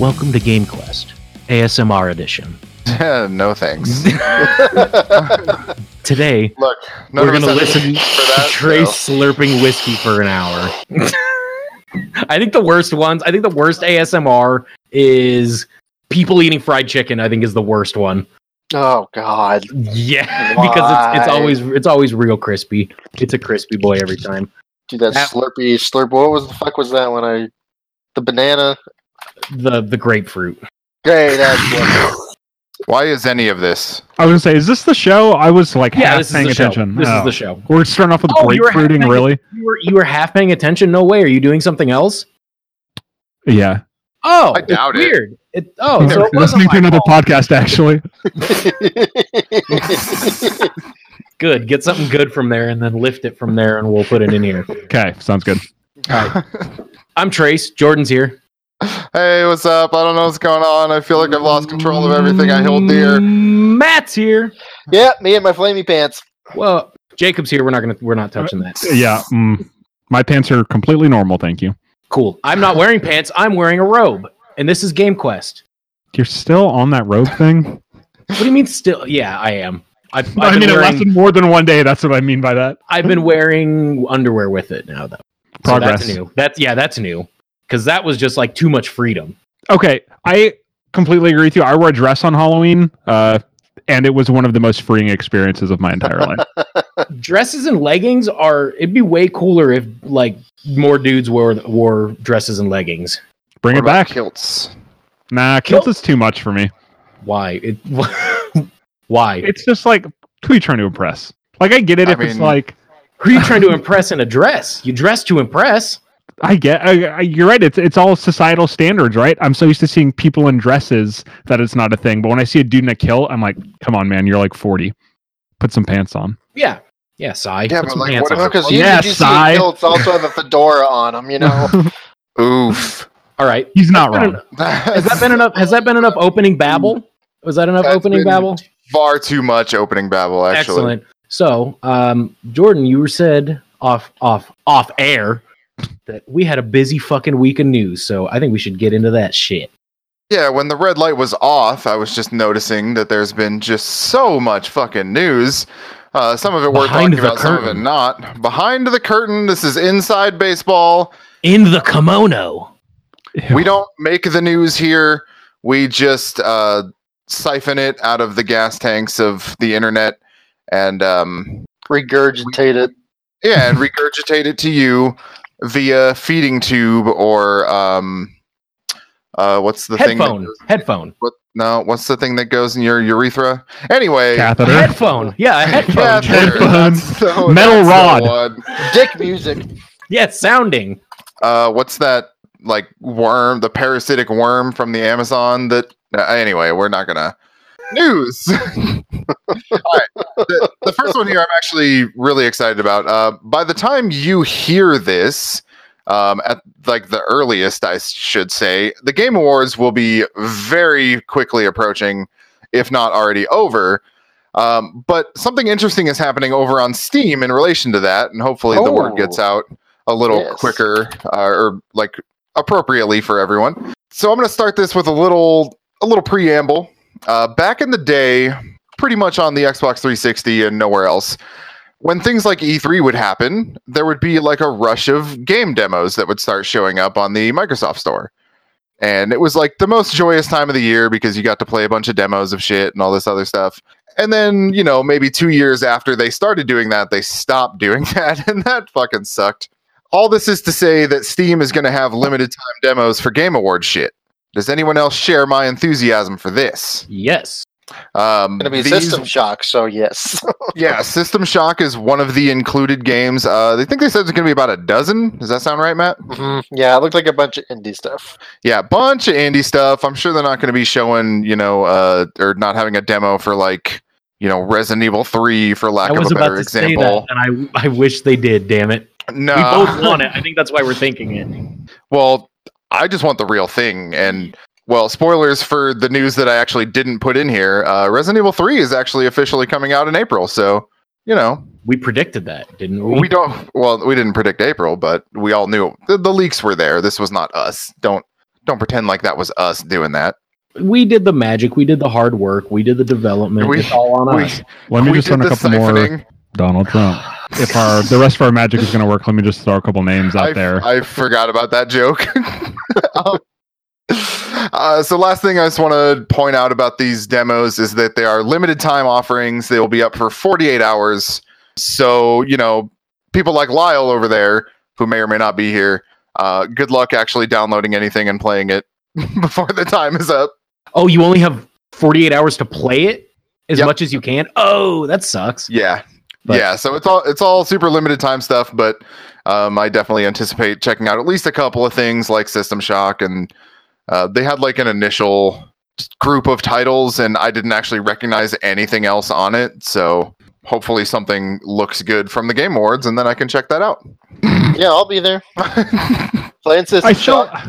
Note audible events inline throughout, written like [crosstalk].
Welcome to Game Quest, ASMR edition. [laughs] no thanks. [laughs] Today, Look, we're going to listen need to that. Trace so- slurping whiskey for an hour. [laughs] I think the worst ones, I think the worst ASMR is people eating fried chicken, I think is the worst one. Oh God. Yeah, because it's, it's always it's always real crispy. It's a crispy boy every time. Dude, that That- Slurpee slurp. What was the fuck was that when I the banana? The the grapefruit. Great, that's [laughs] Why is any of this? I was gonna say, is this the show? I was like Yeah, half this is paying the show. attention. This Oh. is the show. We're starting off with Oh, you were half grapefruiting, paying really? You were you were half paying attention? No way. Are you doing something else? Yeah. Oh, I doubt it's it. weird. It, oh, so it listening to another fault. podcast, actually. [laughs] Good. Get something good from there, and then lift it from there, and we'll put it in here. Okay, sounds good. I'm Trace. Jordan's here. Hey, what's up? I don't know what's going on. I feel like I've lost control of everything I hold dear. Matt's here. yeah, me and my flamey pants. Well, Jacob's here. We're not gonna. We're not touching that. Yeah, mm, my pants are completely normal, thank you. Cool. I'm not wearing pants. I'm wearing a robe, and this is Game Quest. You're still on that robe thing? What do you mean? Still? Yeah, I am. I've, I've I been mean, it lasted more than one day. That's what I mean by that. I've been wearing underwear with it now, though. So Progress. that's new. That's yeah, that's new. Because that was just like too much freedom. Okay, I completely agree with you. I wore a dress on Halloween, uh, and it was one of the most freeing experiences of my entire life. [laughs] Dresses and leggings are. It'd be way cooler if like more dudes wore wore dresses and leggings. Bring What it back. Kilts. Nah, kilt is too much for me. Why? It, [laughs] why? It's just like, who are you trying to impress? Like, I get it I if it's like, Who are you trying to impress in a dress? You dress to impress. I get, I, I, you're right. It's it's all societal standards, right? I'm so used to seeing people in dresses that it's not a thing. But when I see a dude in a kilt, I'm like, come on, man, you're like 40. Put some pants on. Yeah. Yeah, Sai. Yeah, Put but, some like, pants what on. Because Yeah, you, Yeah, you see kilts also have a fedora on them. You know. [laughs] Oof. All right. He's not wrong. Has that been enough? Has that been enough opening babble? Was that enough That's opening been babble? Far too much opening babble, actually. Excellent. So, um, Jordan, you were said off off off air that we had a busy fucking week of news. So I think we should get into that shit. Yeah, when the red light was off, I was just noticing that there's been just so much fucking news. Uh, some of it worth Behind talking the about, some of it not. Behind the curtain, this is inside baseball. In the kimono. We don't make the news here. We just uh, siphon it out of the gas tanks of the internet and um, Regurgitate it. yeah, and regurgitate it to you via feeding tube or um, uh, what's the thing? that Headphone. goes- Headphone. what, no, what's the thing that goes in your urethra? Anyway, Catheter. headphone. Yeah, a [laughs] headphone. catheter, Headphone. that's [laughs] the- Metal rod. Dick music. yeah, sounding. Uh, what's that like worm? The parasitic worm from the Amazon. That uh, anyway, we're not gonna news. [laughs] All right, the, the first one here, I'm actually really excited about. Uh, by the time you hear this, um, at like the earliest, I should say, the Game Awards will be very quickly approaching, if not already over. Um, but something interesting is happening over on Steam in relation to that, and hopefully the word Oh. gets out a little Yes. quicker uh, or like appropriately for everyone. So I'm going to start this with a little a little preamble. Uh, back in the day, pretty much on the Xbox 360 and nowhere else, when things like E3 would happen, there would be like a rush of game demos that would start showing up on the Microsoft Store. And it was like the most joyous time of the year because you got to play a bunch of demos of shit and all this other stuff. And then, you know, maybe two years after they started doing that, they stopped doing [laughs] that. And that fucking sucked. All this is to say that Steam is going to have limited time demos for Game Awards shit. Does anyone else share my enthusiasm for this? Yes. Um, Gonna be these- System Shock. So yes. [laughs] yeah, System Shock is one of the included games. Uh, they think they said it's going to be about a dozen. Does that sound right, Matt? Mhm. Yeah, it looked like a bunch of indie stuff. Yeah, bunch of indie stuff. I'm sure they're not going to be showing, you know, uh, or not having a demo for like, you know, Resident Evil 3 for lack of a better example. that, and I I wish they did. Damn it. No, We both want it. I think that's why we're thinking it. Well, I just want the real thing. And well, spoilers for the news that I actually didn't put in here. Uh, Resident Evil 3 is actually officially coming out in April. So, you know, We predicted that, didn't we? we don't. Well, we didn't predict April, but we all knew the, the leaks were there. This was not us. Don't don't pretend like that was us doing that. We did the magic. We did the hard work. We did the development. We- it's all on we- us. Let me we just did run a the couple more siphoning. Donald Trump. [sighs] If our the rest of our magic is going to work, let me just throw a couple names out I, there. I forgot about that joke. [laughs] Um, uh, so last thing I just want to point out about these demos is that they are limited time offerings. They will be up for 48 hours. So, you know, people like Lyle over there, who may or may not be here, uh, good luck actually downloading anything and playing it [laughs] before the time is up. Oh, you only have 48 hours to play it as Yep. much as you can. Oh, that sucks. Yeah. But- yeah, so it's all it's all super limited time stuff, but um, I definitely anticipate checking out at least a couple of things like System Shock, and uh, they had like an initial group of titles, and I didn't actually recognize anything else on it. So hopefully something looks good from the Game Awards, and then I can check that out. Yeah, I'll be there. [laughs] Playing System I feel. Shock.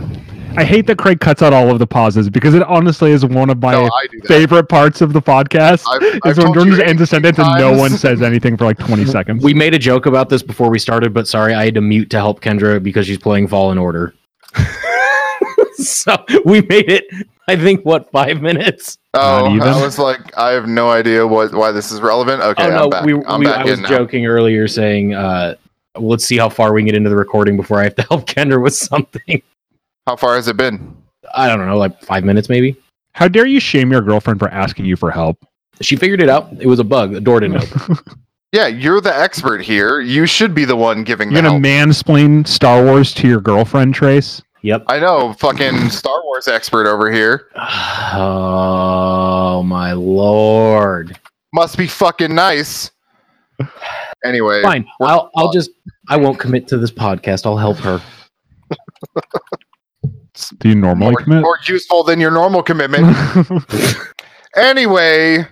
I hate that Craig cuts out all of the pauses because it honestly is one of my no, I do that. favorite parts of the podcast. I've, is I've when told Jordan just ends a 18 sentence and no one says anything for like 20 [laughs] seconds. We made a joke about this before we started, but sorry, I had to mute to help Kendra because she's playing Fallen Order. [laughs] so we made it, I think, what, five minutes? Oh, Not? I was like, I have no idea what why this is relevant. Okay, oh, no, I'm back. we, I'm we, back I was in now. joking earlier saying, uh, let's see how far we can get into the recording before I have to help Kendra with something. How far has it been? I don't know, like five minutes maybe. How dare you shame your girlfriend for asking you for help? She figured it out. It was a bug. The door didn't open. [laughs] Yeah, you're the expert here. You should be the one giving You're the gonna help. mansplain Star Wars to your girlfriend, Trace? Yep. I know, fucking Star Wars expert over here. [sighs] Oh my lord. Must be fucking nice. Anyway, Fine. I'll I'll just I won't commit to this podcast. I'll help her. [laughs] Do you normally more, commit? more useful than your normal commitment. [laughs] anyway,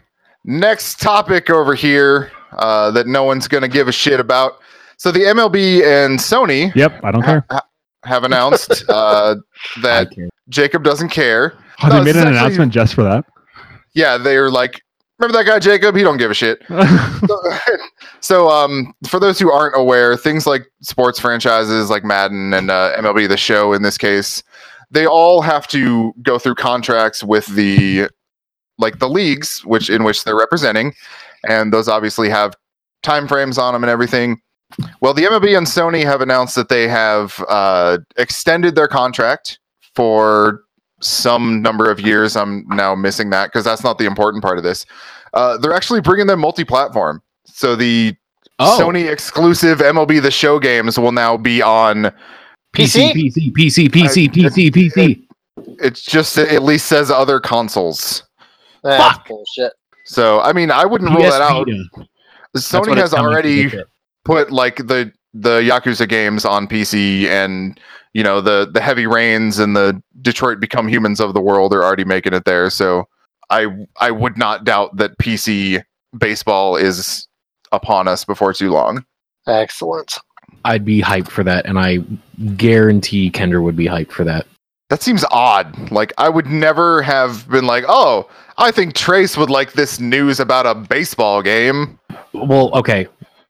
next topic over here uh, that no one's going to give a shit about. So the MLB and Sony yep, I don't care. have announced uh, [laughs] that. Jacob doesn't care. Oh, No, they made an announcement just for that. Yeah, they're like, remember that guy Jacob? He don't give a shit. [laughs] so, so, um, for those who aren't aware, things like sports franchises like Madden and uh, MLB The Show, in this case, they all have to go through contracts with the like the leagues, which in which they're representing, and those obviously have time frames on them and everything. Well, the MLB and Sony have announced that they have uh, extended their contract for some number of years. I'm now missing that because that's not the important part of this. Uh, they're actually bringing them multi-platform. So the Oh, Sony exclusive MLB The Show games will now be on. PC, PC, PC, PC, I- PC, PC. It's just it at least says other consoles. That's Fuck. bullshit. So I mean, I wouldn't rule that out. Vita. Sony has it's telling me already put like the the Yakuza games on PC and you know the the Heavy Rains and the Detroit Become Humans of the world are already making it there. So I I would not doubt that PC baseball is upon us before too long. Excellent. I'd be hyped for that, and I guarantee Kendra would be hyped for that. That seems odd. Like I would never have been like, "Oh, I think Trace would like this news about a baseball game." Well, okay.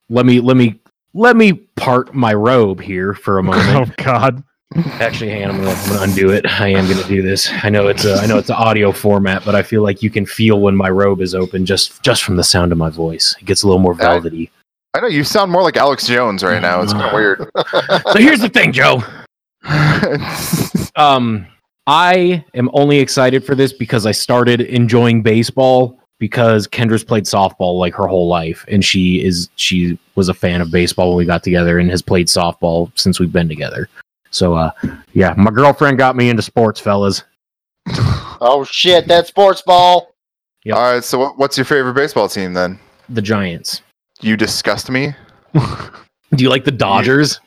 Let me let me let me part my robe here for a moment. [laughs] oh. God! Actually, hang on, I'm gonna, I'm gonna undo it. I am gonna do this. I know it's a, I know it's an audio format, but I feel like you can feel when my robe is open just just from the sound of my voice. It gets a little more I- velvety. I know you sound more like Alex Jones right now. It's kind of weird. [laughs] So here's the thing, Joe. [laughs] Um, I am only excited for this because I started enjoying baseball because Kendra's played softball like her whole life, and she is she was a fan of baseball when we got together, and has played softball since we've been together. So, uh, yeah, my girlfriend got me into sports, fellas. Oh shit, that sports ball. Yep. All right, so what's your favorite baseball team then? The Giants. You disgust me. Do you like the Dodgers?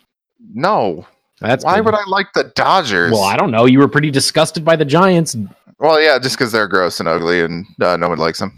No. That's Why good. would I like the Dodgers? Well, I don't know. You were pretty disgusted by the Giants. Well, yeah, just because they're gross and ugly and uh, no one likes them.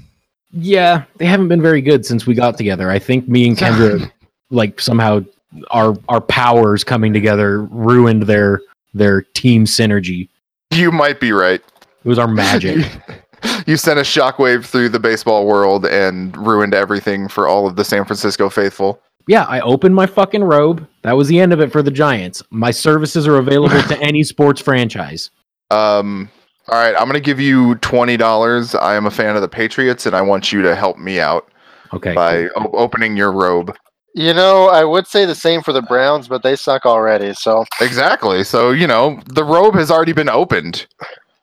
Yeah, they haven't been very good since we got together. I think me and Kendra, [laughs] like somehow our our powers coming together ruined their their team synergy. You might be right. It was our magic. [laughs] [laughs] you sent a shockwave through the baseball world and ruined everything for all of the San Francisco faithful. yeah, I opened my fucking robe. That was the end of it for the Giants. My services are available to any sports franchise. Um, all right, I'm gonna give you twenty dollars. I am a fan of the Patriots, and I want you to help me out Okay. by o- opening your robe. You know, I would say the same for the Browns, but they suck already. So Exactly. So you know the robe has already been opened.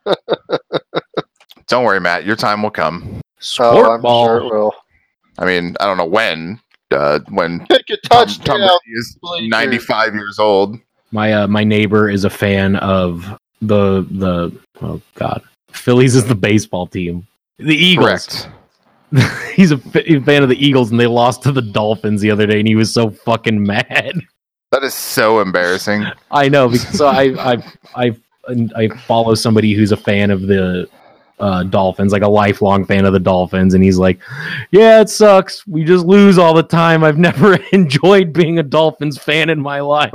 [laughs] Don't worry, Matt. Your time will come. Sport oh, I'm ball. sure it will. I mean, I don't know when. Uh, when [laughs] Pick a Tom, touchdown. Tom Brady is 95 years old. My uh, my neighbor is a fan of the the oh god, Phillies is the baseball team. The Eagles. Correct. [laughs] He's a fan of the Eagles, and they lost to the Dolphins the other day, and he was so fucking mad. [laughs] That is so embarrassing. I know because so I I I I follow somebody who's a fan of the uh, Dolphins, like a lifelong fan of the Dolphins, and he's like, "Yeah, it sucks. We just lose all the time. I've never [laughs] enjoyed being a Dolphins fan in my life."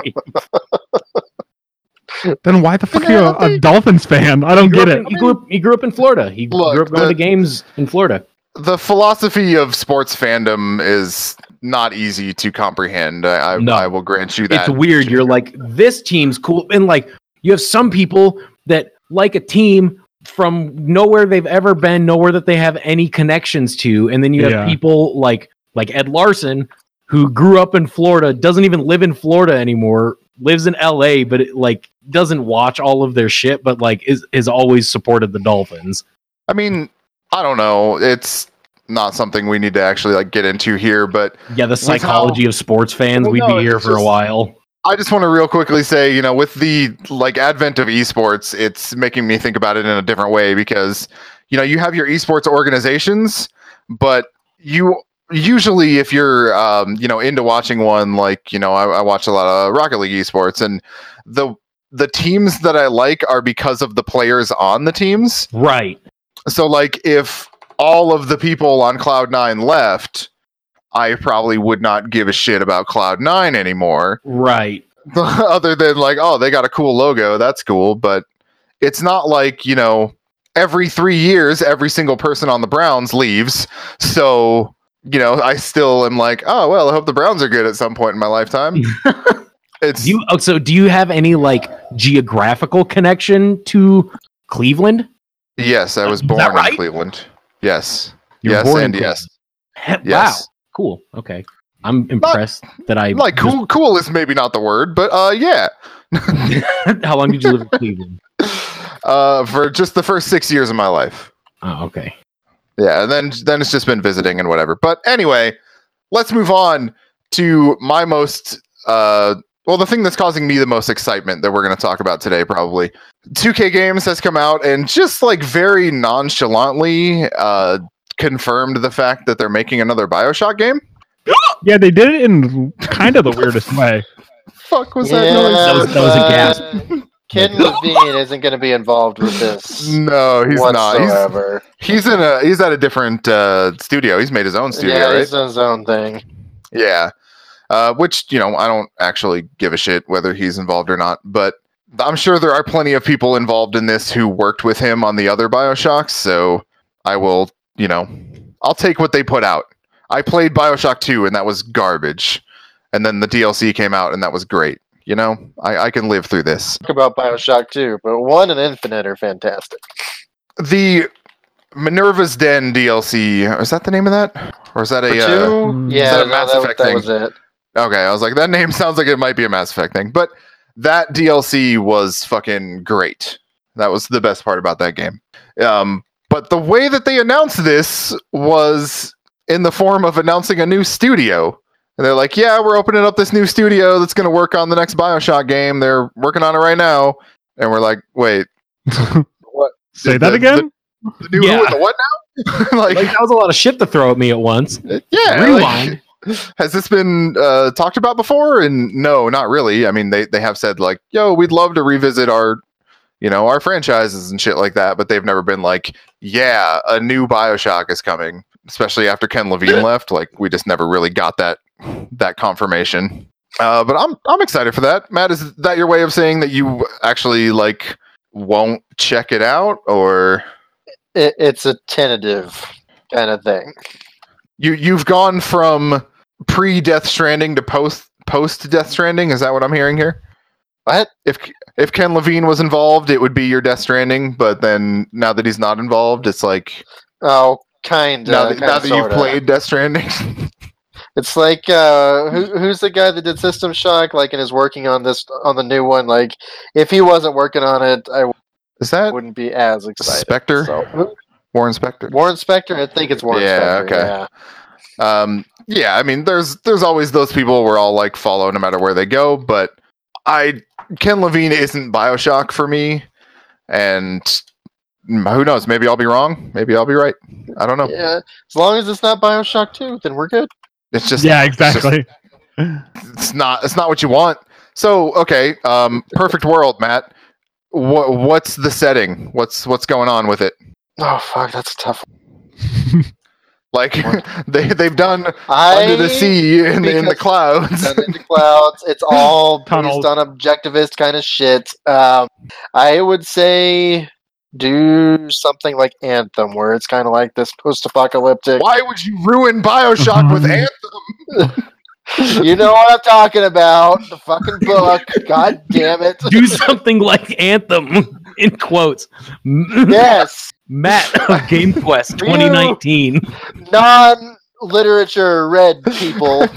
Then why the fuck are you a, a Dolphins fan? I don't get it. in- he grew up. He grew up in Florida. He Look, grew up going the- to games in Florida. The philosophy of sports fandom is not easy to comprehend. I, I, No. I will grant you that. it's weird. You're like, this team's cool, and like you have some people that like a team from nowhere they've ever been, nowhere that they have any connections to, and then you have Yeah. people like like Ed Larson who grew up in Florida, doesn't even live in Florida anymore, lives in L.A., but it, like doesn't watch all of their shit, but like is is always supported the Dolphins. I mean, I don't know. It's not something we need to actually like get into here, but Yeah, the psychology of sports fans. Well, We'd no, be here it's for a while. I just want to real quickly say, you know, with the like advent of esports, it's making me think about it in a different way because, you know, you have your esports organizations, but you usually, if you're, um, you know, into watching one, like, you know, I, I watch a lot of Rocket League esports, and the the teams that I like are because of the players on the teams. Right. So, like, if all of the people on Cloud Nine left, I probably would not give a shit about Cloud Nine anymore [laughs] Right. other than like oh they got a cool logo that's cool but it's not like you know every three years every single person on the browns leaves so you know i still am like oh well i hope the browns are good at some point in my lifetime [laughs] it's Do you oh, so do you have any like geographical connection to Cleveland? yes i was born that in cleveland yes You were yes born in and Cleveland. yes He- Wow. Cool. Okay. I'm impressed that I like just- cool cool is maybe not the word but uh yeah [laughs] [laughs] How long did you live in Cleveland? uh for just the first six years of my life Oh, okay. Yeah, and then then it's just been visiting and whatever. But anyway, let's move on to my most uh well the thing that's causing me the most excitement that we're going to talk about today probably. 2K Games has come out and just like very nonchalantly uh confirmed the fact that they're making another BioShock game. Yeah, they did it in kind of the weirdest way. Fuck was Yeah, that noise? That was- that was a gasp. Ken [laughs] Levine isn't going to be involved with this No, he's not. He's, he's in a he's at a different uh studio. He's made his own studio, yeah, right? he's doing his own thing. Yeah. Uh, which, you know, I don't actually give a shit whether he's involved or not, but I'm sure there are plenty of people involved in this who worked with him on the other Bioshocks, so I will, you know, I'll take what they put out. I played Bioshock 2 and that was garbage. And then the DLC came out and that was great. You know, I, I can live through this. Talk about Bioshock 2, but 1 and Infinite are fantastic. The Minerva's Den DLC, is that the name of that? Or is that a. Uh, 2? Mm. yeah, that a no, Mass that, Effect that thing? was it. Okay, I was like, that name [laughs] sounds like it might be a Mass Effect thing, but that DLC was fucking great. That was the best part about that game. Um, but the way that they announced this was in the form of announcing a new studio. And they're like, yeah, we're opening up this new studio that's going to work on the next Bioshock game. They're working on it right now. And we're like, wait, [laughs] what? Say The- that the- again? the new Yeah. who the what now? [laughs] like, Like that was a lot of shit to throw at me at once. yeah, Rewind. like, [laughs] has this been uh, talked about before? And no, not really. I mean, they they have said like, "Yo, we'd love to revisit our, you know, our franchises and shit like that," but they've never been like, "Yeah, a new Bioshock is coming." Especially after Ken Levine [laughs] left, like we just never really got that that confirmation. Uh, but I'm I'm excited for that. Matt, is that your way of saying that you actually like won't check it out, or it. It's a tentative kind of thing. you you've gone from pre Death Stranding to post post Death Stranding? Is that what I'm hearing here? What? If if Ken Levine was involved, it would be your Death Stranding. But then now that he's not involved, it's like Oh, kind now of. that, now that you've played Death Stranding. [laughs] It's like uh, who, who's the guy that did System Shock? Like, and is working on this on the new one. Like, if he wasn't working on it, I Is that wouldn't be as excited. Spector? So, Warren Spector? Warren Spector. I think it's Warren Yeah, Spector. okay. Yeah. Um, yeah, I mean, there's there's always those people we're all like follow no matter where they go, but I Ken Levine isn't Bioshock for me, and who knows? Maybe I'll be wrong. Maybe I'll be right. I don't know. Yeah. As long as it's not Bioshock 2, then we're good. It's just yeah, it's just- exactly. it's not it's not what you want. So okay, um, perfect world, Matt. What what's the setting? What's what's going on with it? Oh fuck, that's a tough. [laughs] Like [laughs] they they've done I under the sea in, the in the clouds. done in the clouds. It's [laughs] all Tunnels. based on objectivist kind of shit. Um, I would say do something like Anthem, where it's kind of like this post-apocalyptic. Why would you ruin Bioshock with [laughs] Anthem? You know what I'm talking about? The fucking book. God damn it! Do something like Anthem in quotes. Yes, Matt [laughs] of Game Quest 2019. non-literature read people. Are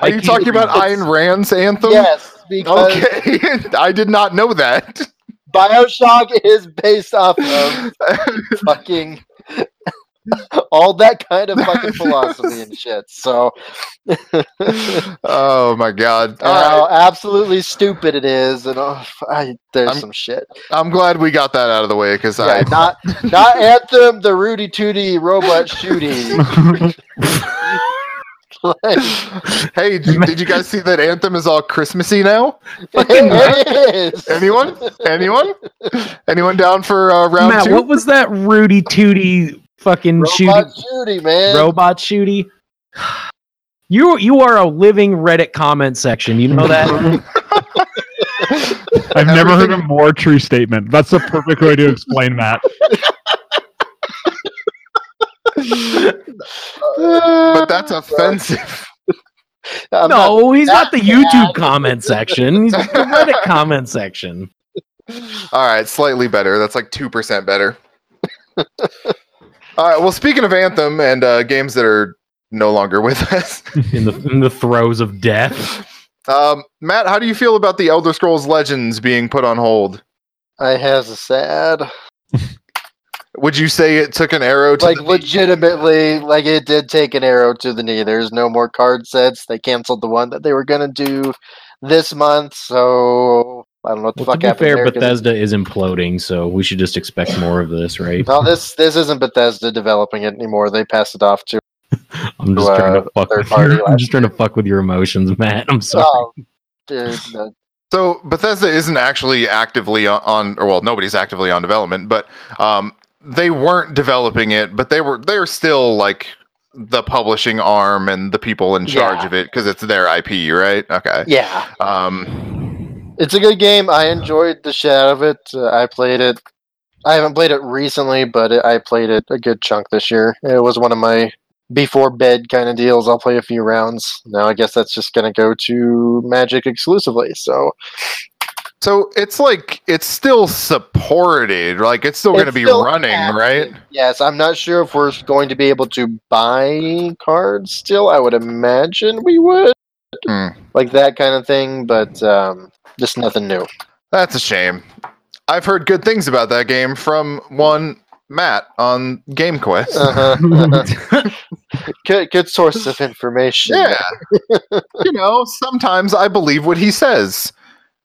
I you talking about read this. Ayn Rand's Anthem? Yes, because Okay, [laughs] I did not know that. Bioshock is based off of [laughs] fucking [laughs] all that kind of fucking [laughs] philosophy and shit. So, oh my god! how right, absolutely stupid it is, and oh, I, there's I'm- some shit. I'm glad we got that out of the way because Yeah, I not [laughs] not Anthem, the Rudy Tooty robot shooting. Like, hey, did, did you guys see that Anthem is all Christmassy now? it is. Anyone? Anyone? Anyone down for uh, round Matt, two? what was that Rudy Tooty fucking Robot shooty shooting, man. robot shooty? [sighs] You you are a living Reddit comment section. You know that? [laughs] I've never heard a more true statement. That's the perfect way to explain that. but that's offensive. [laughs] I'm not- no, he's not the that YouTube bad. comment section. He's the Reddit comment section. [laughs] All right, slightly better. That's like two percent better. All right. Well, speaking of Anthem and uh, games that are no longer with [laughs] us, In the in the throes of death. um, Matt, how do you feel about the Elder Scrolls Legends being put on hold? I has a sad. [laughs] Would you say it took an arrow to like the knee? legitimately, like it did take an arrow to the knee. There's no more card sets. They canceled the one that they were gonna do this month, so I don't know what the Well, fuck to be happened fair, there. 'cause it- Bethesda is imploding, so we should just expect more of this, right? No, this this isn't Bethesda developing it anymore. They passed it off to. [laughs] I'm just uh, trying to fuck with party your, [laughs] I'm just trying to fuck with your emotions, Matt. I'm sorry. Oh, dude, no. So Bethesda isn't actually actively on- on, or well, nobody's actively on development, but um, they weren't developing it, but they were they're still like the publishing arm and the people in charge Yeah. of it because it's their IP, right? Okay. yeah, Um, it's a good game. I enjoyed the shit out of it. Uh, I played it. I haven't played it recently, but it, I played it a good chunk this year. It was one of my before bed kind of deals. I'll play a few rounds. Now I guess that's just gonna go to Magic exclusively. So so it's like it's still supported, like it's still going to be running, active. right? Yes, I'm not sure if we're going to be able to buy cards still. I would imagine we would. Hmm. Like that kind of thing, but um, just nothing new. That's a shame. I've heard good things about that game from one Matt on Game Quest. Uh-huh. [laughs] good, good source of information. Yeah. you know, sometimes I believe what he says.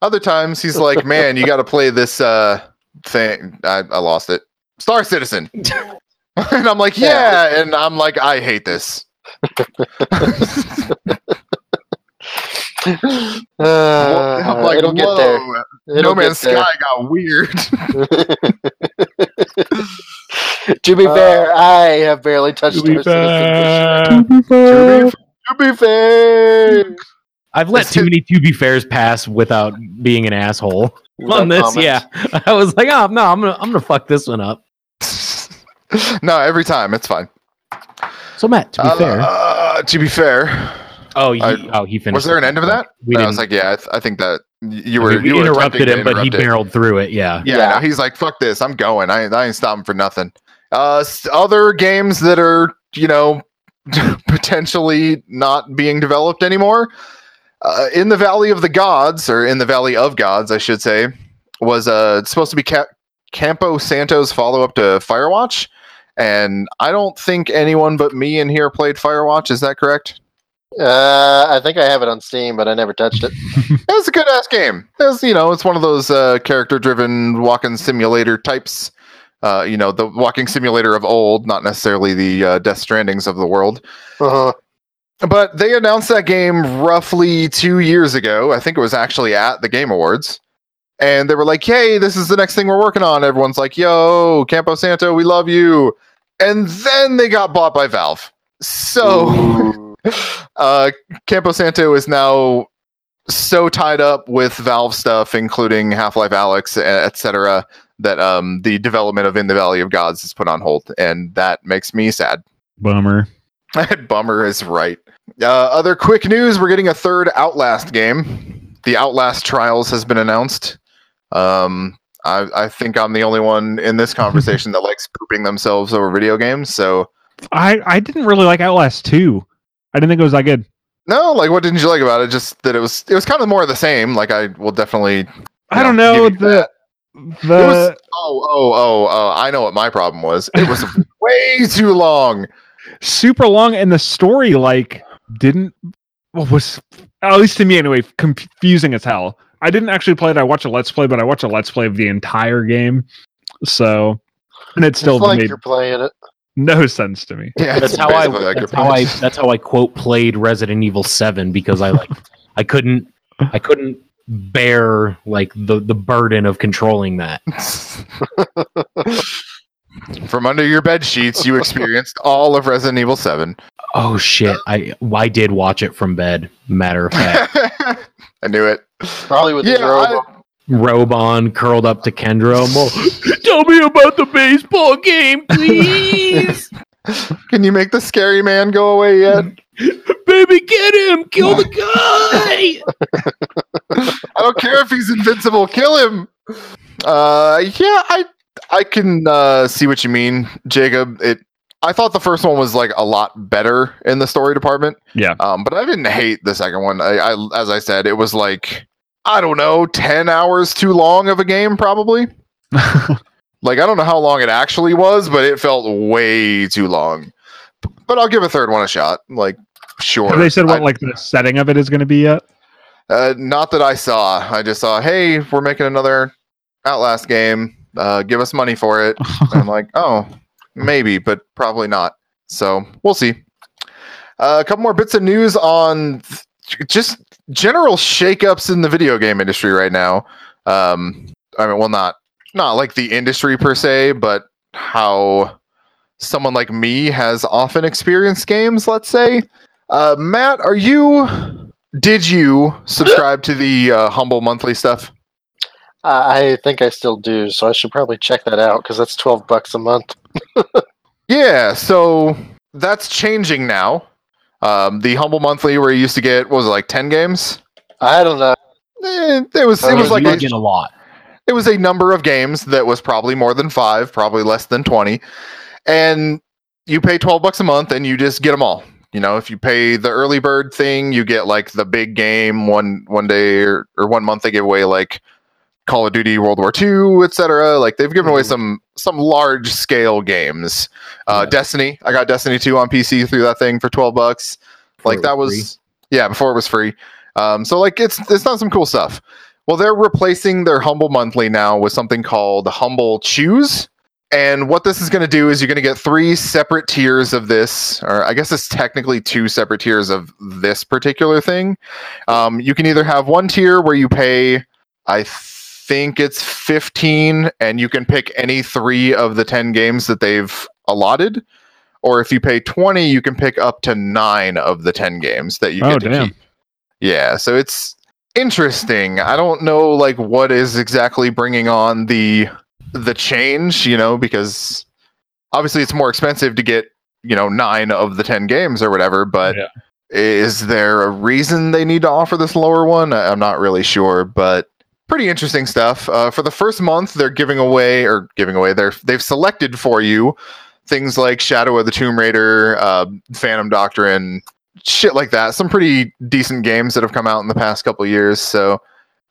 Other times he's like, man, you got to play this uh, thing. I, I lost it. Star Citizen. [laughs] and I'm like, yeah. And I'm like, I hate this. [laughs] Uh, I'm like, it'll get there. It'll no Man's get there. Sky got weird. [laughs] to be Uh, fair, I have barely touched To be fair. Citizen this year. To be fair, I've let too many to be fairs pass without being an asshole on this. Comments. Yeah, [laughs] I was like, oh no, I'm gonna I'm gonna fuck this one up. [laughs] no, every time. It's fine. So Matt, to be Uh, fair, uh, to be fair, oh he, I- oh he finished. was there an end of that? We I was like, yeah, I, th- I think that You I were mean, we you interrupted attempting him, to but he barreled through it. Yeah. Yeah, Yeah. no, he's like, "Fuck this! I'm going. I, I ain't stopping for nothing." Uh, other games that are you know [laughs] potentially not being developed anymore. Uh, in the Valley of the Gods, or in the Valley of Gods, I should say, was uh supposed to be Ca- Campo Santo's follow up to Firewatch, and I don't think anyone but me in here played Firewatch. Is that correct? Uh, I think I have it on Steam, but I never touched it. [laughs] It was a good ass game. It's you know, it's one of those uh, character driven walking simulator types. Uh, you know, the walking simulator of old, not necessarily the uh, Death Strandings of the world. Uh-huh. But they announced that game roughly two years ago. I think it was actually at the Game Awards. And they were like, hey, this is the next thing we're working on. Everyone's like, yo, Campo Santo, we love you. And then they got bought by Valve. So. [laughs] uh, Campo Santo is now so tied up with Valve stuff, including Half Life Alyx, etc., that um, the development of In the Valley of Gods is put on hold, and that makes me sad. Bummer. [laughs] Bummer is right. Uh, other quick news: we're getting a third Outlast game. The Outlast Trials has been announced. Um, I, I think I'm the only one in this conversation [laughs] that likes pooping themselves over video games. So I I didn't really like Outlast 2. I didn't think it was that good. no, like, what didn't you like about it? Just that it was it was kind of more of the same. Like, I will definitely. I don't know you the the It was, oh, oh, oh, oh! I know what my problem was. It was [laughs] way too long. super long and the story like didn't well, was at least to me anyway confusing as hell. I didn't actually play it. I watched a let's play, but I watched a let's play of the entire game. So and it still it's like made you're playing it. No sense to me. Yeah, That's it's how I. That's how I. That's how I quote played Resident Evil Seven because I like. I couldn't. I couldn't bear like the the burden of controlling that. [laughs] From under your bed sheets, you experienced all of Resident Evil Seven. Oh shit! I I did watch it from bed. Matter of fact, [laughs] I knew it. Probably with Yeah, his robe. I- robe on, curled up to Kendra. All, [laughs] Tell me about the baseball game, please, [laughs] Can you make the scary man go away yet? [laughs] baby. Get him! Kill the guy! I don't care if he's invincible. Kill him. Uh, yeah, I I can uh, see what you mean, Jacob. It. I thought the first one was like a lot better in the story department. Yeah. Um, but I didn't hate the second one. I, I as I said, it was like I don't know, ten hours too long of a game, probably. [laughs] Like I don't know how long it actually was, but it felt way too long. But I'll give a third one a shot. Like, sure. Have they said what I- like the setting of it is going to be yet? uh, not that I saw. I just saw, hey, we're making another Outlast game. Uh, give us money for it. [laughs] I'm like, oh, maybe, but probably not. So we'll see. Uh, a couple more bits of news on th- just general shakeups in the video game industry right now. Um, I mean, well, not not like the industry per se, but how someone like me has often experienced games. Let's say, uh, Matt, are you? Did you subscribe to the uh, humble monthly stuff? I I think I still do, so I should probably check that out because that's twelve bucks a month. [laughs] Yeah, so that's changing now. Um, the humble monthly, where you used to get what was it like ten games? I don't know. Eh, it was it Oh, was like a, a lot. it was a number of games that was probably more than five, probably less than twenty, and you pay twelve bucks a month and you just get them all. You know, if you pay the early bird thing, you get like the big game one one day or, or one month they give away like Call of Duty World War II, etc. Like they've given away Mhm. some some large scale games. Uh, Yeah. Destiny, I got Destiny 2 on PC through that thing for 12 bucks. Like that was yeah, before it was free. Um, so like it's it's not some cool stuff. Well, they're replacing their Humble Monthly now with something called Humble Choose. And what this is going to do is you're going to get three separate tiers of this, or I guess it's technically two separate tiers of this particular thing. Um, you can either have one tier where you pay, I think it's 15, and you can pick any three of the 10 games that they've allotted. Or if you pay 20, you can pick up to nine of the 10 games that you Oh, get to damn. keep. Yeah, so it's interesting. I don't know like what is exactly bringing on the the change, you know, because obviously it's more expensive to get, you know, 9 of the 10 games or whatever, but Yeah. Is there a reason they need to offer this lower one? I'm not really sure, but pretty interesting stuff. Uh, for the first month, they're giving away or giving away. They're they've selected for you things like Shadow of the Tomb Raider, uh, Phantom Doctrine, shit like that. Some pretty decent games that have come out in the past couple years. So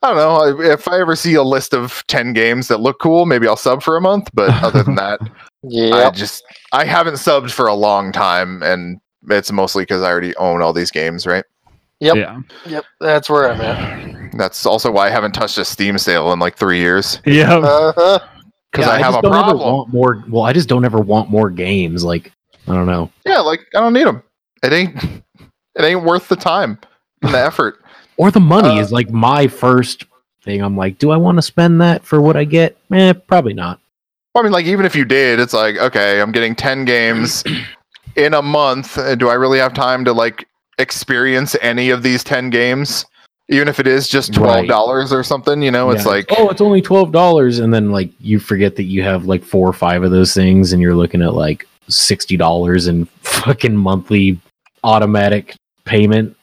I don't know if I ever see a list of ten games that look cool, maybe I'll sub for a month. But other than that, [laughs] I just I haven't subbed for a long time, and it's mostly because I already own all these games, right? Yep. Yeah. Yep. That's where I'm at. That's also why I haven't touched a Steam sale in like three years Yeah. Uh-huh. [laughs] because Yeah, I have just a don't ever problem. want more. Well, I just don't ever want more games. Like I don't know. Yeah, like I don't need them. It ain't [laughs] it ain't worth the time and the effort. [laughs] Or the money Uh, is like my first thing. I'm like, do I want to spend that for what I get? Eh, probably not. Well, I mean, like even if you did, it's like okay, I'm getting ten games [clears throat] in a month. Uh, Do I really have time to like experience any of these ten games? Even if it is just twelve Right. dollars or something, you know, it's Yeah, like oh, it's only twelve dollars, and then like you forget that you have like four or five of those things, and you're looking at like sixty dollars in fucking monthly automatic payment.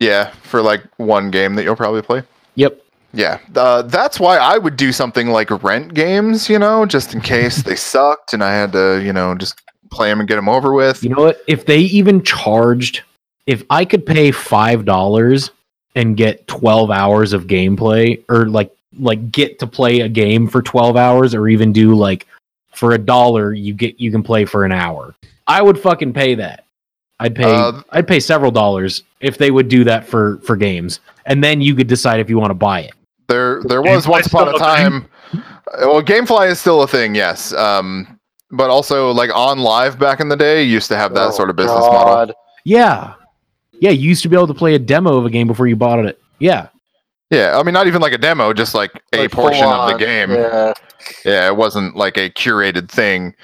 yeah, for like one game that you'll probably play. Yep. Yeah, uh, that's why I would do something like rent games, you know, just in case they [laughs] sucked and I had to, you know, just play them and get them over with. You know what? If they even charged, if I could pay five dollars and get twelve hours of gameplay, or like like get to play a game for twelve hours, or even do like for a dollar you get you can play for an hour, I would fucking pay that. I'd pay Uh, I'd pay several dollars if they would do that for for games, and then you could decide if you want to buy it. There, there was Gamefly's once upon a still a time. uh, Well, GameFly is still a thing, yes. Um, but also like OnLive back in the day, used to have that Oh, sort of business model. Yeah, yeah. You used to be able to play a demo of a game before you bought it. Yeah, Yeah, I mean, not even like a demo, just like a Like, portion full of the game. Yeah. Yeah, it wasn't like a curated thing.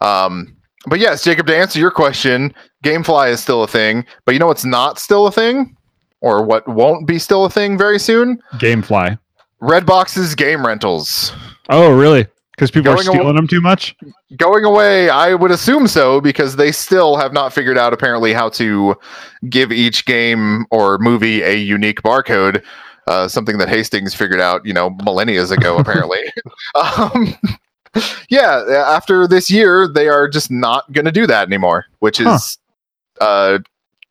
Um, but yes, Jacob, to answer your question, GameFly is still a thing. But you know what's not still a thing, or what won't be still a thing very soon? Gamefly. Redbox's game rentals. Oh, really? Because people are Going awa- stealing them too much? Going away, I would assume so because they still have not figured out apparently how to give each game or movie a unique barcode. Uh, something that Hastings figured out, you know, millennia ago, [laughs] apparently. um, yeah, after this year, they are just not going to do that anymore, which is uh,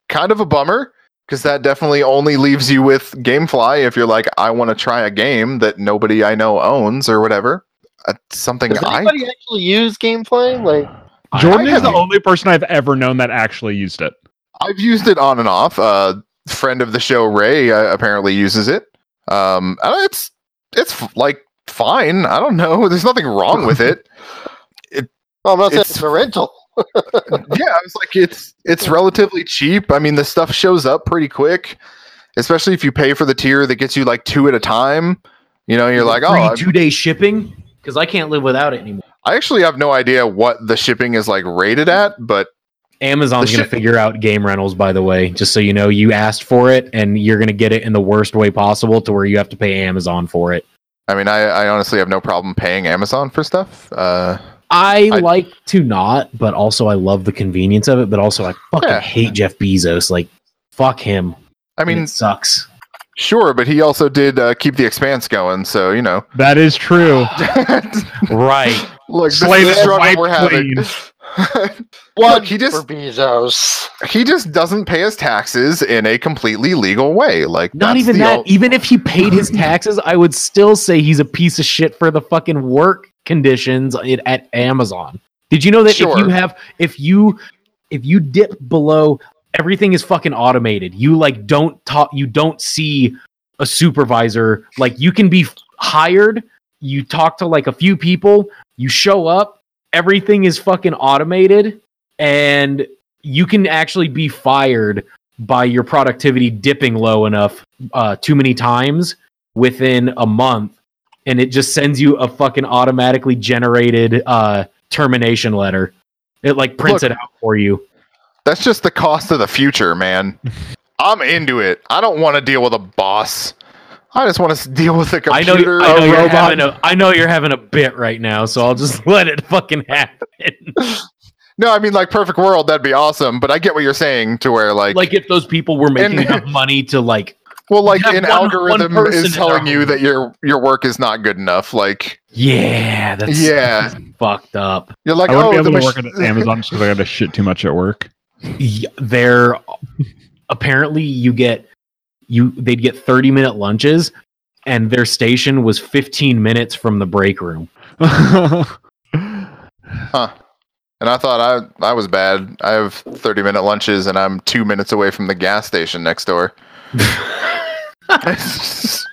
kind of a bummer because that definitely only leaves you with GameFly if you're like, I want to try a game that nobody I know owns or whatever. Uh, something Does I anybody actually use GameFly? Like, [sighs] Jordan I is the have- only person I've ever known that actually used it. I've used it on and off. Uh, friend of the show, Ray, uh, apparently uses it. Um, and it's it's like fine. I don't know. [laughs] There's nothing wrong with it. I'm not saying It's- it's a rental. [laughs] yeah, I was like, it's it's relatively cheap. I mean, the stuff shows up pretty quick, especially if you pay for the tier that gets you like two at a time. You know, you're like, oh, I, two day shipping because I can't live without it anymore. I actually have no idea what the shipping is like rated at, but Amazon's going to ship- figure out game rentals, by the way, just so you know. You asked for it, and you're going to get it in the worst way possible to where you have to pay Amazon for it. I mean, I, I honestly have no problem paying Amazon for stuff. Uh, I, I- like to not, but also I love the convenience of it. But also, I fucking Yeah. hate Jeff Bezos. Like, fuck him. I mean, it sucks. Sure, but he also did uh, keep the expanse going, so you know. That is true. [laughs] Right. Look, this is the struggle white we're having. One Look, [laughs] he just for Bezos. he just doesn't pay his taxes in a completely legal way. Like Not even that. ol- even if he paid his [laughs] taxes, I would still say he's a piece of shit for the fucking work conditions at, at Amazon. Did you know that if you have if you if you dip below everything is fucking automated. You like don't talk you don't see a supervisor like you can be hired, you talk to like a few people, you show up, everything is fucking automated and you can actually be fired by your productivity dipping low enough uh, too many times within a month, and it just sends you a fucking automatically generated uh, termination letter. It like prints Look. it out for you. That's just the cost of the future, man. [laughs] I'm into it. I don't want to deal with a boss. I just want to deal with a computer. I know a you're robot. having a, I know you're having a bit right now, so I'll just [laughs] let it fucking happen. [laughs] No, I mean like perfect world, that'd be awesome. But I get what you're saying to where like, Like if those people were making And- enough money to like, well, like have an one- algorithm one is telling you that your your work is not good enough. Like, yeah, that's yeah, that's fucked up. you're like, I wouldn't oh, be able to mach- work at Amazon just because I got to shit too much at work. They're apparently you get you they'd get 30 minute lunches and their station was 15 minutes from the break room. [laughs] Huh. And I thought I I was bad. I have 30 minute lunches, and I'm two minutes away from the gas station next door. [laughs] it's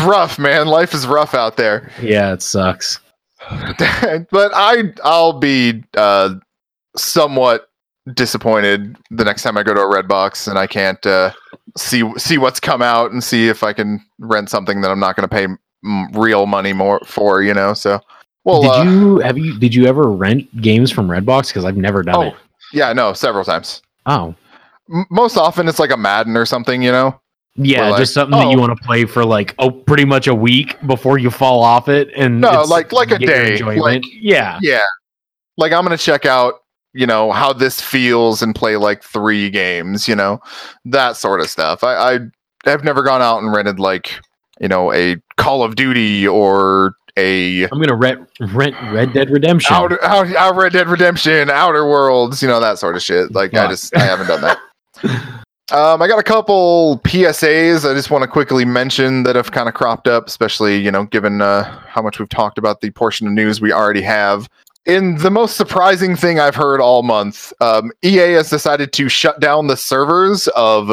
rough, man. Life is rough out there. yeah, it sucks. [laughs] but I I'll be uh, somewhat disappointed the next time I go to a Redbox and I can't uh, see see what's come out and see if I can rent something that I'm not going to pay mm, real money more for. You know, so well, did uh, you have you did you ever rent games from Redbox? Because I've never done Oh, it. yeah, no, several times. Oh, M- most often it's like a Madden or something. You know, yeah, like, just something that oh. you want to play for like oh, pretty much a week before you fall off it, and No, like- like a day, enjoyment. like- yeah, yeah, like I'm going to check out. You know how this feels and play like three games. You know that sort of stuff. I, I have never gone out and rented like you know a Call of Duty or a I'm gonna rent rent Red Dead Redemption. Outer, out, out Red Dead Redemption, Outer Worlds, you know that sort of shit. Like I just I haven't done that. [laughs] Um, I got a couple PSAs I just want to quickly mention that have kind of cropped up, especially you know given uh, how much we've talked about the portion of news we already have. In the most surprising thing I've heard all month, um, EA has decided to shut down the servers of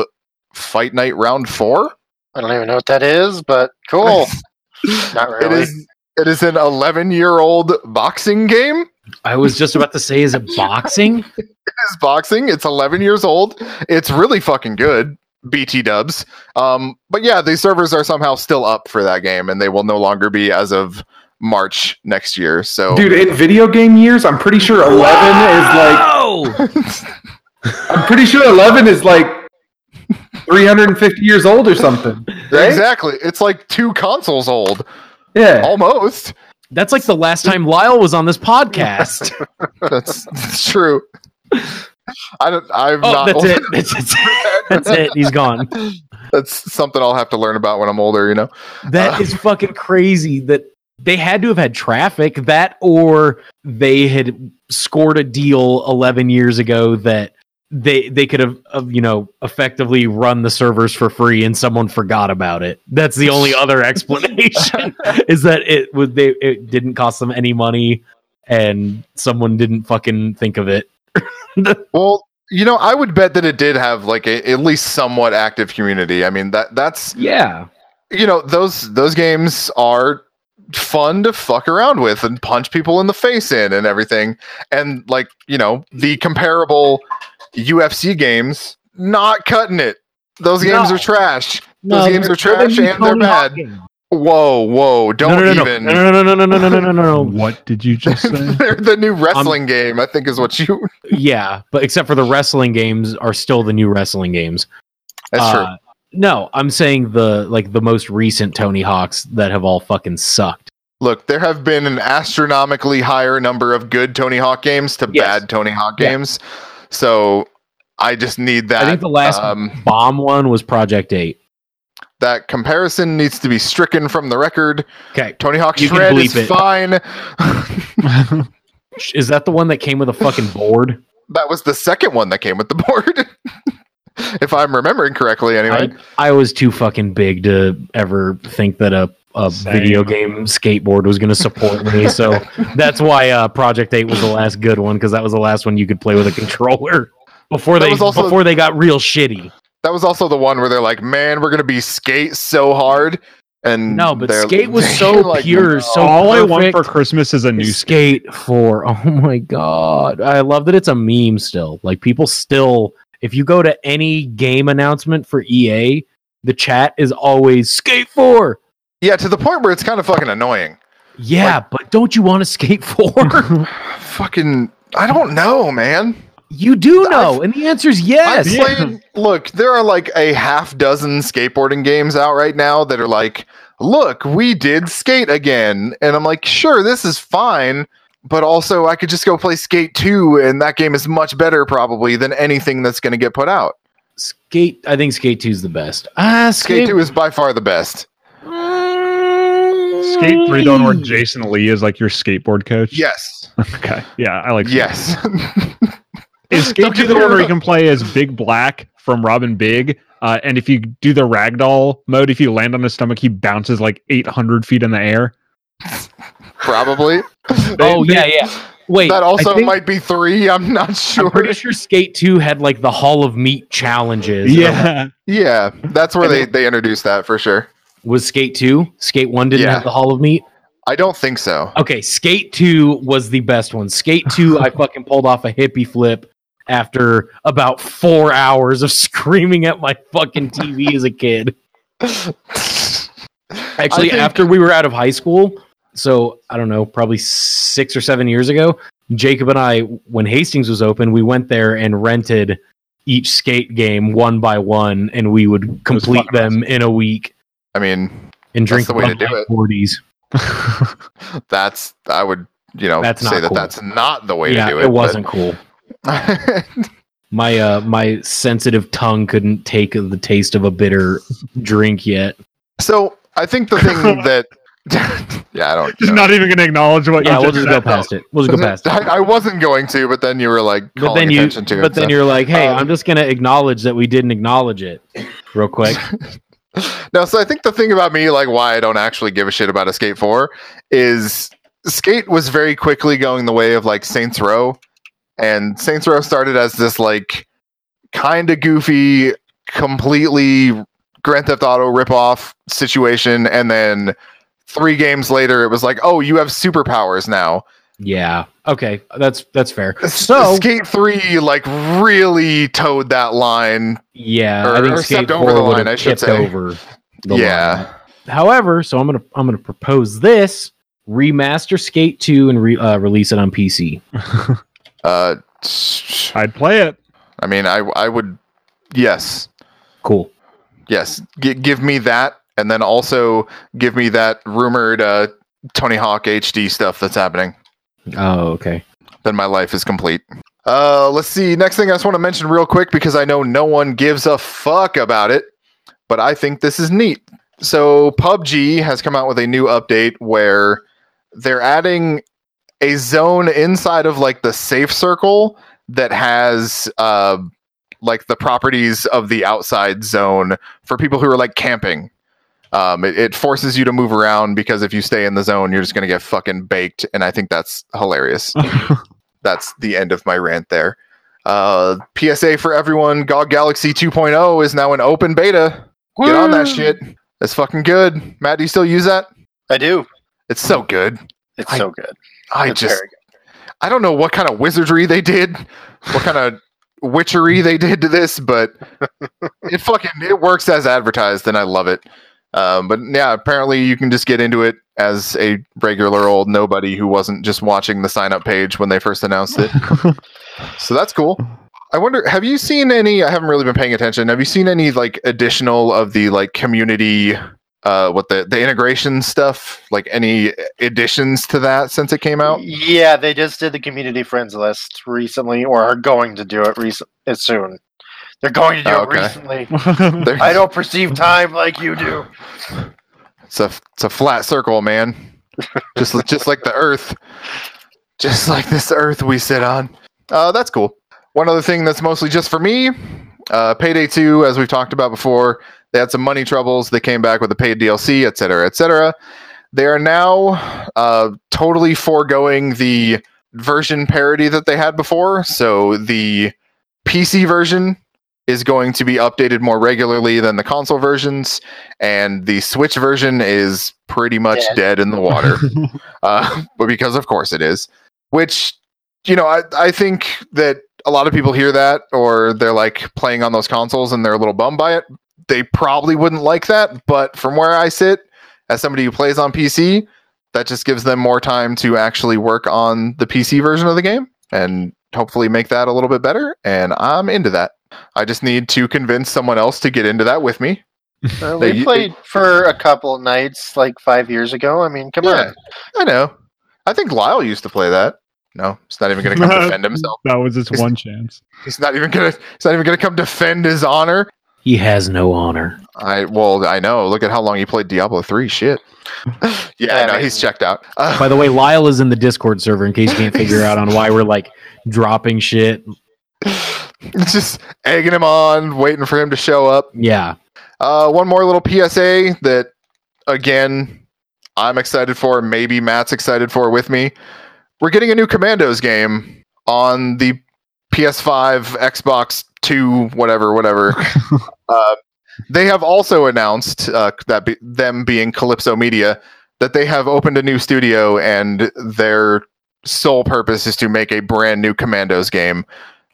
Fight Night Round Four. I don't even know what that is, but cool. [laughs] Not really. is it is an 11 year old boxing game. I was just about to say, is it boxing? [laughs] it is boxing. It's 11 years old. It's really fucking good. BT dubs. Um, but yeah, the servers are somehow still up for that game, and they will no longer be as of March next year. So, Dude, in video game years, I'm pretty sure 11 is like Oh, I'm pretty sure 11 is like 350 years old or something. Right? exactly, it's like two consoles old, Yeah. almost. that's like the last time Lyle was on this podcast. [laughs] That's, that's true. I don't. I'm Oh, not. that's it. [laughs] That's, that's, that's it. He's gone. That's something I'll have to learn about when I'm older. You know. That Uh. is fucking crazy. That they had to have had traffic. That or they had scored a deal 11 years ago that they they could have, have you know effectively run the servers for free and someone forgot about it. That's the only [laughs] other explanation [laughs] is that it would they it didn't cost them any money and someone didn't fucking think of it. [laughs] Well, you know, I would bet that it did have like a, at least somewhat active community. I mean, that that's Yeah. you know those those games are fun to fuck around with and punch people in the face in and everything and like you know the comparable ufc games not cutting it those games No. are trash Those games they're- trash they're and they're bad. games. whoa whoa don't no, no, no, even no, no, no, no, no, no, no, no, no, no. [laughs] What did you just say? [laughs] they're the new wrestling game i think is what you Yeah, but except for the wrestling games are still the new wrestling games. that's true Uh, No, I'm saying the like the most recent Tony Hawks that have all fucking sucked. Look, there have been an astronomically higher number of good Tony Hawk games to Yes. bad Tony Hawk Yeah. games. So I just need that. I think the last um, bomb one was Project Eight. that comparison needs to be stricken from the record. Okay, Tony Hawk You Shred is it. fine. [laughs] is that the one that came with a fucking board? that was the second one that came with the board. [laughs] [laughs] if I'm remembering correctly, anyway. I, I was too fucking big to ever think that a a Same. video game skateboard was going to support me. So [laughs] that's why uh, Project Eight was the last good one because that was the last one you could play with a controller [laughs] before That they also- before they got real shitty. That was also the one where they're like, "Man, we're gonna be skate so hard." And No, but skate was so like, pure, "No." so All I want for Christmas is a new skate. Skate 4. Oh my god. I love that it's a meme still. Like people still if you go to any game announcement for EA, the chat is always Skate 4. Yeah, to the point where it's kind of fucking annoying. Yeah, but don't you want to Skate 4? [laughs] fucking, I don't know, man. you do know. And the answer is yes. I've played. Look, there are like a half dozen skateboarding games out right now that are like, look, we did skate again, and I'm like, sure, this is fine, but also I could just go play Skate 2 and that game is much better probably than anything that's going to get put out. Skate, I think Skate 2 is the best. Ah, Skate Skate, 2 is by far the best. Skate three, the one where Jason Lee is like your skateboard coach. Yes. [laughs] Okay. Yeah, I like. Yes. [laughs] Is Skate two the me one where you can play as Big Black from Rob and Big? Uh, and if you do the ragdoll mode, if you land on his stomach, he bounces like 800 feet in the air. [laughs] probably. [laughs] oh, yeah, yeah. Wait, that also think- might be 3. I'm not sure. I'm sure. pretty sure Skate 2 had like the Hall of Meat challenges. Yeah. Yeah, that's where they they introduced that for sure. Was Skate 2? Skate 1 didn't Yeah. have the Hall of Meat? I don't think so. Okay, Skate 2 was the best one. Skate 2, I [laughs] fucking pulled off a hippie flip after about four hours of [laughs] screaming at my fucking TV as a kid. Actually, think- after we were out of high school, so I don't know, probably six or seven years ago, Jacob and I, when Hastings was open, we went there and rented each skate game one by one, and we would complete fucking them in a week I mean, and That's drink the way to do Light it. 40s. [laughs] that's I would you know That's say not that cool. that's not the way yeah, to do it. it wasn't cool. [laughs] My uh my sensitive tongue couldn't take the taste of a bitter drink yet. so I think the thing [laughs] that [laughs] yeah I don't Just know. not even going to acknowledge what Yeah, you we'll just go past it. We'll just go past it. I, I wasn't going to, but then you were like But then you attention to it. but then so- you're like, "Hey, Um, I'm just going to acknowledge that we didn't acknowledge it." Real quick. [laughs] No, so I think the thing about me, like why I don't actually give a shit about Skate 4, is Skate was very quickly going the way of like Saints Row. And Saints Row started as this like kind of goofy, completely Grand Theft Auto ripoff situation. And then three games later, it was like, oh, you have superpowers now. Yeah. Okay, that's that's fair. So, Skate 3 like really toed that line. yeah, or- I think or Skate stepped over the line, I should say. over the line. yeah. However, so I'm going to I'm going to propose this, remaster Skate 2 and re, uh, release it on PC. [laughs] Uh, I'd play it. I mean, I I would, yes, Cool. yes, G- give me that, and then also give me that rumored uh, Tony Hawk HD stuff that's happening. Oh, okay. Then my life is complete. Uh, let's see. Next thing I just want to mention real quick because I know no one gives a fuck about it, but I think this is neat. So PUBG has come out with a new update where they're adding a zone inside of like the safe circle that has uh like the properties of the outside zone for people who are like camping. Um, it, it forces you to move around because if you stay in the zone, you're just gonna get fucking baked, and I think that's hilarious. [laughs] that's the end of my rant there. Uh, PSA for everyone: GOG Galaxy 2.0 is now in open beta. Get on that shit. That's fucking good. Matt, do you still use that? I do. It's so good. It's I- so good. I It's just very good. I don't know what kind of wizardry they did, what kind of [laughs] witchery they did to this, but [laughs] it fucking it works as advertised, and I love it. Um, but yeah, apparently you can just get into it as a regular old nobody who wasn't just watching the sign up page when they first announced it. [laughs] so that's cool. I wonder, have you seen any? I haven't really been paying attention. Have you seen any like additional of the like community, uh, what the the integration stuff? Like any additions to that since it came out? Yeah, they just did the community friends list recently, or are going to do it recent soon. They're going to do Oh, it recently. [laughs] I don't perceive time like you do. It's a it's a flat circle, man. just just like the Earth, just like this Earth we sit on. Uh, that's cool. One other thing that's mostly just for me, uh, Payday Two, as we've talked about before, they had some money troubles. They came back with a paid DLC, et cetera, et cetera. They are now uh, totally foregoing the version parity that they had before. So the PC version is going to be updated more regularly than the console versions and the Switch version is pretty much Dead. dead in the water. [laughs] uh, but because of course it is, which you know, I I think that a lot of people hear that or they're like playing on those consoles and they're a little bummed by it. They probably wouldn't like that, but from where I sit, as somebody who plays on PC, that just gives them more time to actually work on the PC version of the game and hopefully make that a little bit better. And I'm into that. I just need to convince someone else to get into that with me. [laughs] Uh, They- we played for a couple nights like five years ago. I mean, come Yeah, I know. I think Lyle used to play that. No, he's not even going to come [laughs] defend himself. That was his one chance. He's not even going to. He's not even going to come defend his honor. He has no honor. I well, I know. Look at how long he played Diablo three. Shit. [laughs] yeah, I no, he's checked out. Uh, [laughs] By the way, Lyle is in the Discord server in case you can't figure out on why we're like dropping shit. [laughs] just egging him on, waiting for him to show up. Yeah. Uh, one more little PSA that, again, I'm excited for. Maybe Matt's excited for with me. We're getting a new Commandos game on the PS5, Xbox Two, whatever, whatever. Uh, they have also announced uh, that be- them being Kalypso Media that they have opened a new studio and their sole purpose is to make a brand new Commandos game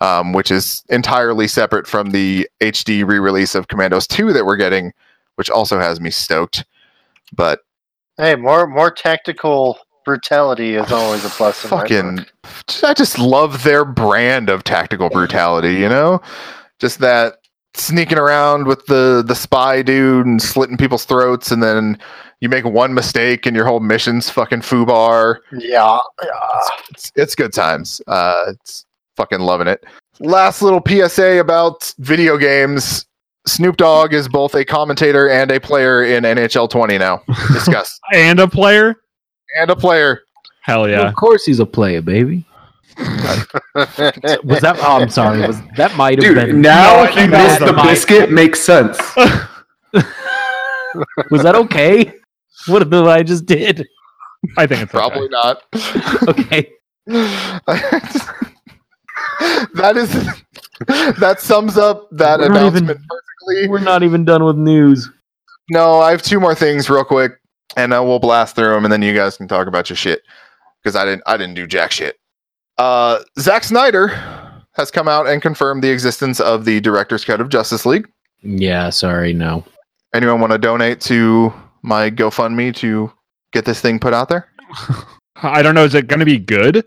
um, which is entirely separate from the HD re-release of Commandos 2 that we're getting, which also has me stoked. But Hey, more more tactical brutality is always a plus. fucking. I just love their brand of tactical brutality. You know, just that sneaking around with the the spy dude and slitting people's throats, and then you make one mistake and your whole mission's fucking foobar. yeah, yeah. it's, it's good times. Uh, it's fucking loving it. Last little PSA about video games. Snoop Dogg is both a commentator and a player in NHL 20 now. [laughs] Discuss. And a player? and a player. Hell yeah. Of course he's a player, baby. [laughs] Was that? Oh, I'm sorry. Was that might have Dude, been? now No, I think Miss the the mic. biscuit makes sense. [laughs] Was that okay? What did I just did? I think it's Probably [laughs] okay. not. Okay. that is that sums up that We're announcement even- perfectly. We're not even done with news. No, I have two more things real quick, and uh, we'll blast through them, and then you guys can talk about your shit because I didn't I didn't do jack shit. Uh, Zack Snyder has come out and confirmed the existence of the director's cut of Justice League. Yeah. Sorry. No. Anyone want to donate to my GoFundMe to get this thing put out there? [laughs] I don't know. Is it going to be good?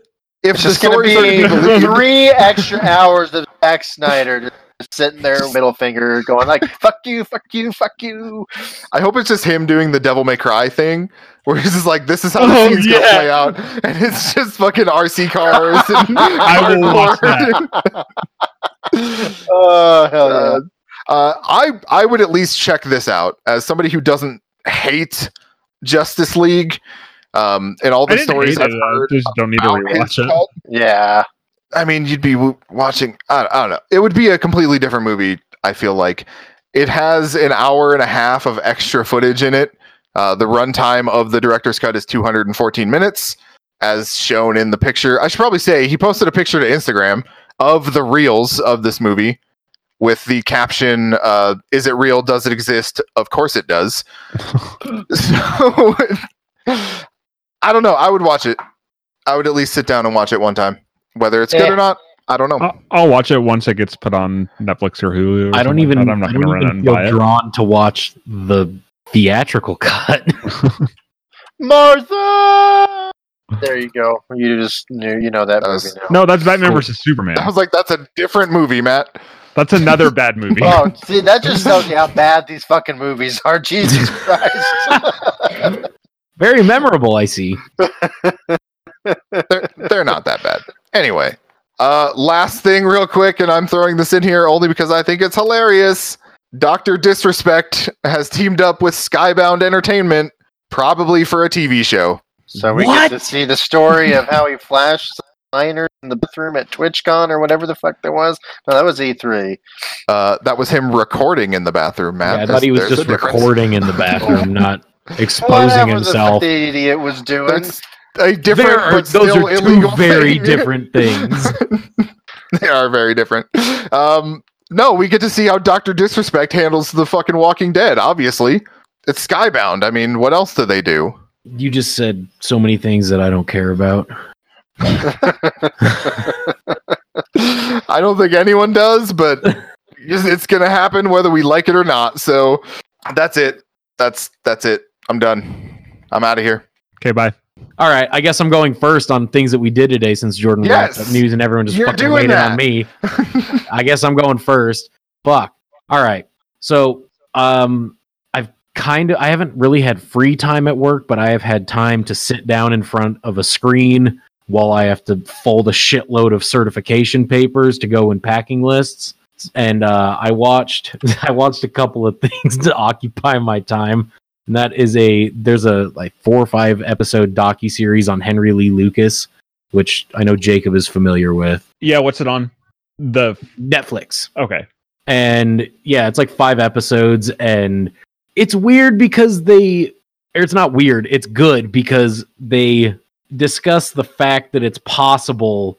If It's the just going to be be [laughs] three extra hours of Zack Snyder just sitting there, middle finger, going like "fuck you, fuck you, fuck you." I hope it's just him doing the Devil May Cry thing, where he's just like, "This is how Oh, the scene's gonna play out," and it's just fucking RC cars. [laughs] And I will watch cardboard. Oh [laughs] hell yeah! Uh, uh, I I would at least check this out as somebody who doesn't hate Justice League. Um, and all the stories I've it, I heard. just don't need to about his rewatch it. cult, Yeah, I mean, you'd be watching. I, I don't know. It would be a completely different movie. I feel like it has an hour and a half of extra footage in it. Uh, the runtime of the director's cut is 214 minutes, as shown in the picture. I should probably say he posted a picture to Instagram of the reels of this movie with the caption uh, "Is it real? Does it exist? Of course it does." [laughs] [laughs] so [laughs] I don't know. I would watch it. I would at least sit down and watch it one time. Whether it's good eh, or not, I don't know. I'll, I'll watch it once it gets put on Netflix or Hulu. Or I don't even. Like. I'm not going to run even and feel buy it. drawn to watch the theatrical [laughs] cut. Martha. There you go. You just knew, you know that, That movie was- now. No, that's Batman versus Superman. I was like, that's a different movie, Matt. That's another bad movie. Oh, [laughs] see, that just tells you how bad these fucking movies are. [laughs] Jesus Christ. Very memorable. I see. They're, they're not that bad. Anyway, uh, last thing, real quick, and I'm throwing this in here only because I think it's hilarious. Doctor Disrespect has teamed up with Skybound Entertainment, probably for a TV show. so we What? get to see the story of how he flashed minors in the bathroom at TwitchCon or whatever the fuck that was. No, that was E E3. Uh, that was him recording in the bathroom, Matt. Yeah, I thought he was There's- just there's a difference. recording in the bathroom, not [laughs] exposing Whatever the fuck himself. the idiot was doing. It's a different, are- but those still are two illegal very thing. [laughs] different things. [laughs] they are very different. Um, no, we get to see how Doctor Disrespect handles the fucking Walking Dead. Obviously, it's Skybound. I mean, what else do they do? You just said so many things that I don't care about. [laughs] I don't think anyone does, but it's it's gonna happen whether we like it or not. So that's it. That's that's it. I'm done. I'm out of here. Okay, bye. All right, I guess I'm going first on things that we did today since Jordan Yes. up news and everyone just You're fucking waited that. on me. [laughs] I guess I'm going first. Fuck. All right. So, um, I've kind of I haven't really had free time at work, but I have had time to sit down in front of a screen while I have to fold a shitload of certification papers to go in packing lists. And uh, I watched [laughs] I watched a couple of things [laughs] to occupy my time. And that is a there's a like four or five episode docu series on Henry Lee Lucas, which I know Jacob is familiar with. Yeah, what's it on? The Netflix. okay. and yeah it's like five episodes and it's weird because they or it's not weird it's good because they discuss the fact that it's possible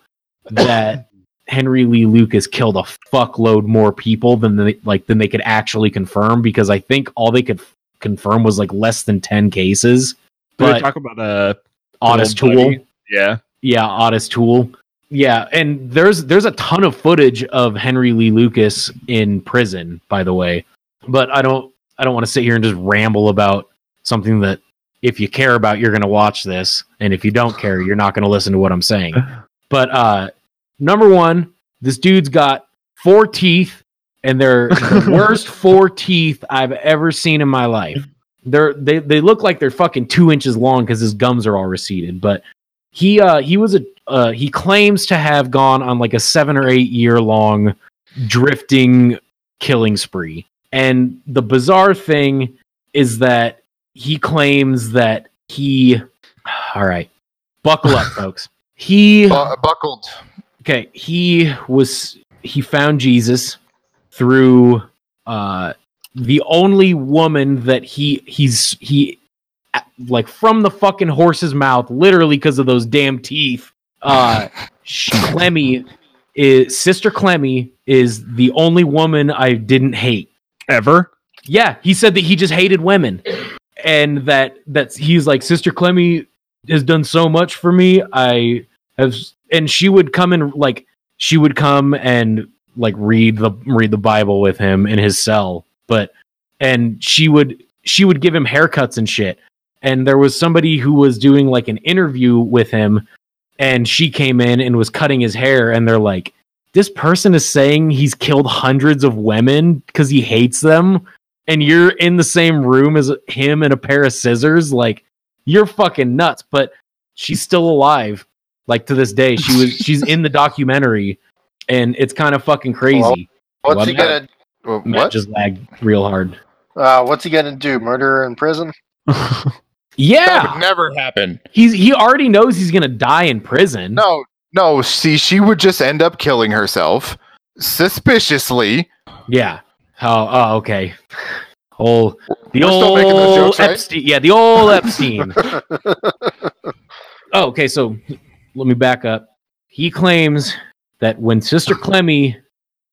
that [coughs] henry lee lucas killed a fuckload more people than they like than they could actually confirm because i think all they could f- confirm was like less than 10 cases but talk about uh Otis Toole? Yeah. yeah, Otis Toole. Yeah, and there's there's a ton of footage of Henry Lee Lucas in prison, by the way. But I don't I don't want to sit here and just ramble about something that if you care about, you're going to watch this, and if you don't care, you're not going to listen to what I'm saying. [laughs] But uh number one, this dude's got four teeth, and they're the [laughs] worst four teeth I've ever seen in my life. They're they they look like they're fucking two inches long because his gums are all receded. But he uh he was a uh he claims to have gone on like a seven or eight year long drifting killing spree. And the bizarre thing is that he claims that he [sighs] all right. Buckle up, [laughs] folks. He Bu- buckled. okay he was he found jesus through uh the only woman that he he's he like from the fucking horse's mouth literally because of those damn teeth uh [laughs] clemmy is sister clemmy is the only woman i didn't hate Ever? yeah, he said that he just hated women, and that that's he's like Sister Clemmy has done so much for me. I have, and she would come and like she would come and like read the read the Bible with him in his cell, but and she would she would give him haircuts and shit. And there was somebody who was doing like an interview with him, and she came in and was cutting his hair, and they're like, this person is saying he's killed hundreds of women because he hates them and you're in the same room as him and a pair of scissors? Like you're fucking nuts. But she's still alive like to this day. She was she's in the documentary and it's kind of fucking crazy What's What? he gonna? Matt What? just lagged real hard Uh, what's he gonna do? Murder in prison? [laughs] That yeah would never happen. he's he already knows he's gonna die in prison No, no. See, she would just end up killing herself suspiciously. yeah oh, oh okay oh the We're still making those old jokes, right? epstein yeah the old epstein [laughs] Oh, okay. So let me back up. He claims that when Sister [laughs] Clemmy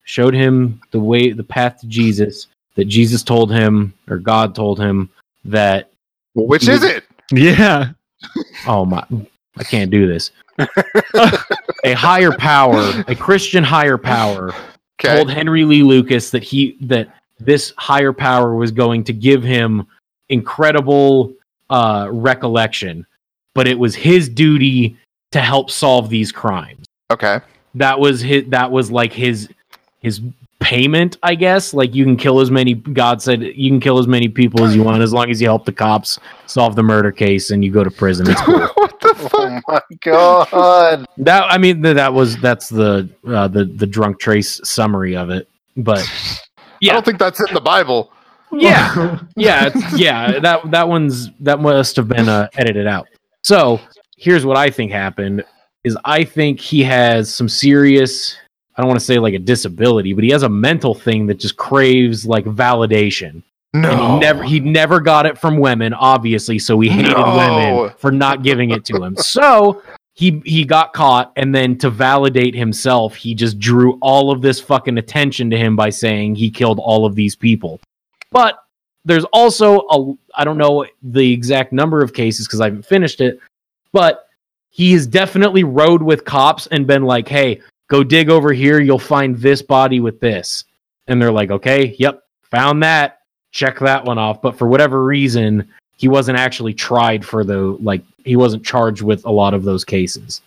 showed him the way, the path to Jesus, that Jesus told him, or God told him that, Well, which is it? yeah. [laughs] oh my, I can't do this. [laughs] a higher power, a Christian higher power, Okay. told Henry Lee Lucas that he that this higher power was going to give him incredible uh, recollection, but it was his duty to help solve these crimes. Okay. That was his. That was like his his payment, I guess. Like you can kill as many. God said you can kill as many people as you want as long as you help the cops solve the murder case and you go to prison. It's [laughs] cool. what the fuck? Oh my god! that I mean that was that's the uh, the the drunk trace summary of it. But I don't think that's in the Bible. yeah, [laughs] yeah, it's, yeah. That that one's that must have been uh, edited out. So here's what I think happened: is I think he has some serious. I don't want to say like a disability, but he has a mental thing that just craves like validation. No. And he never he never got it from women, obviously, so he hated No. women for not giving it to him. [laughs] So he he got caught and then to validate himself, he just drew all of this fucking attention to him by saying he killed all of these people. But there's also a I don't know the exact number of cases because I haven't finished it, but he has definitely rode with cops and been like, "Hey, go dig over here, you'll find this body with this." And they're like, "Okay, yep, found that. Check that one off." But for whatever reason, he wasn't actually tried for the like he wasn't charged with a lot of those cases.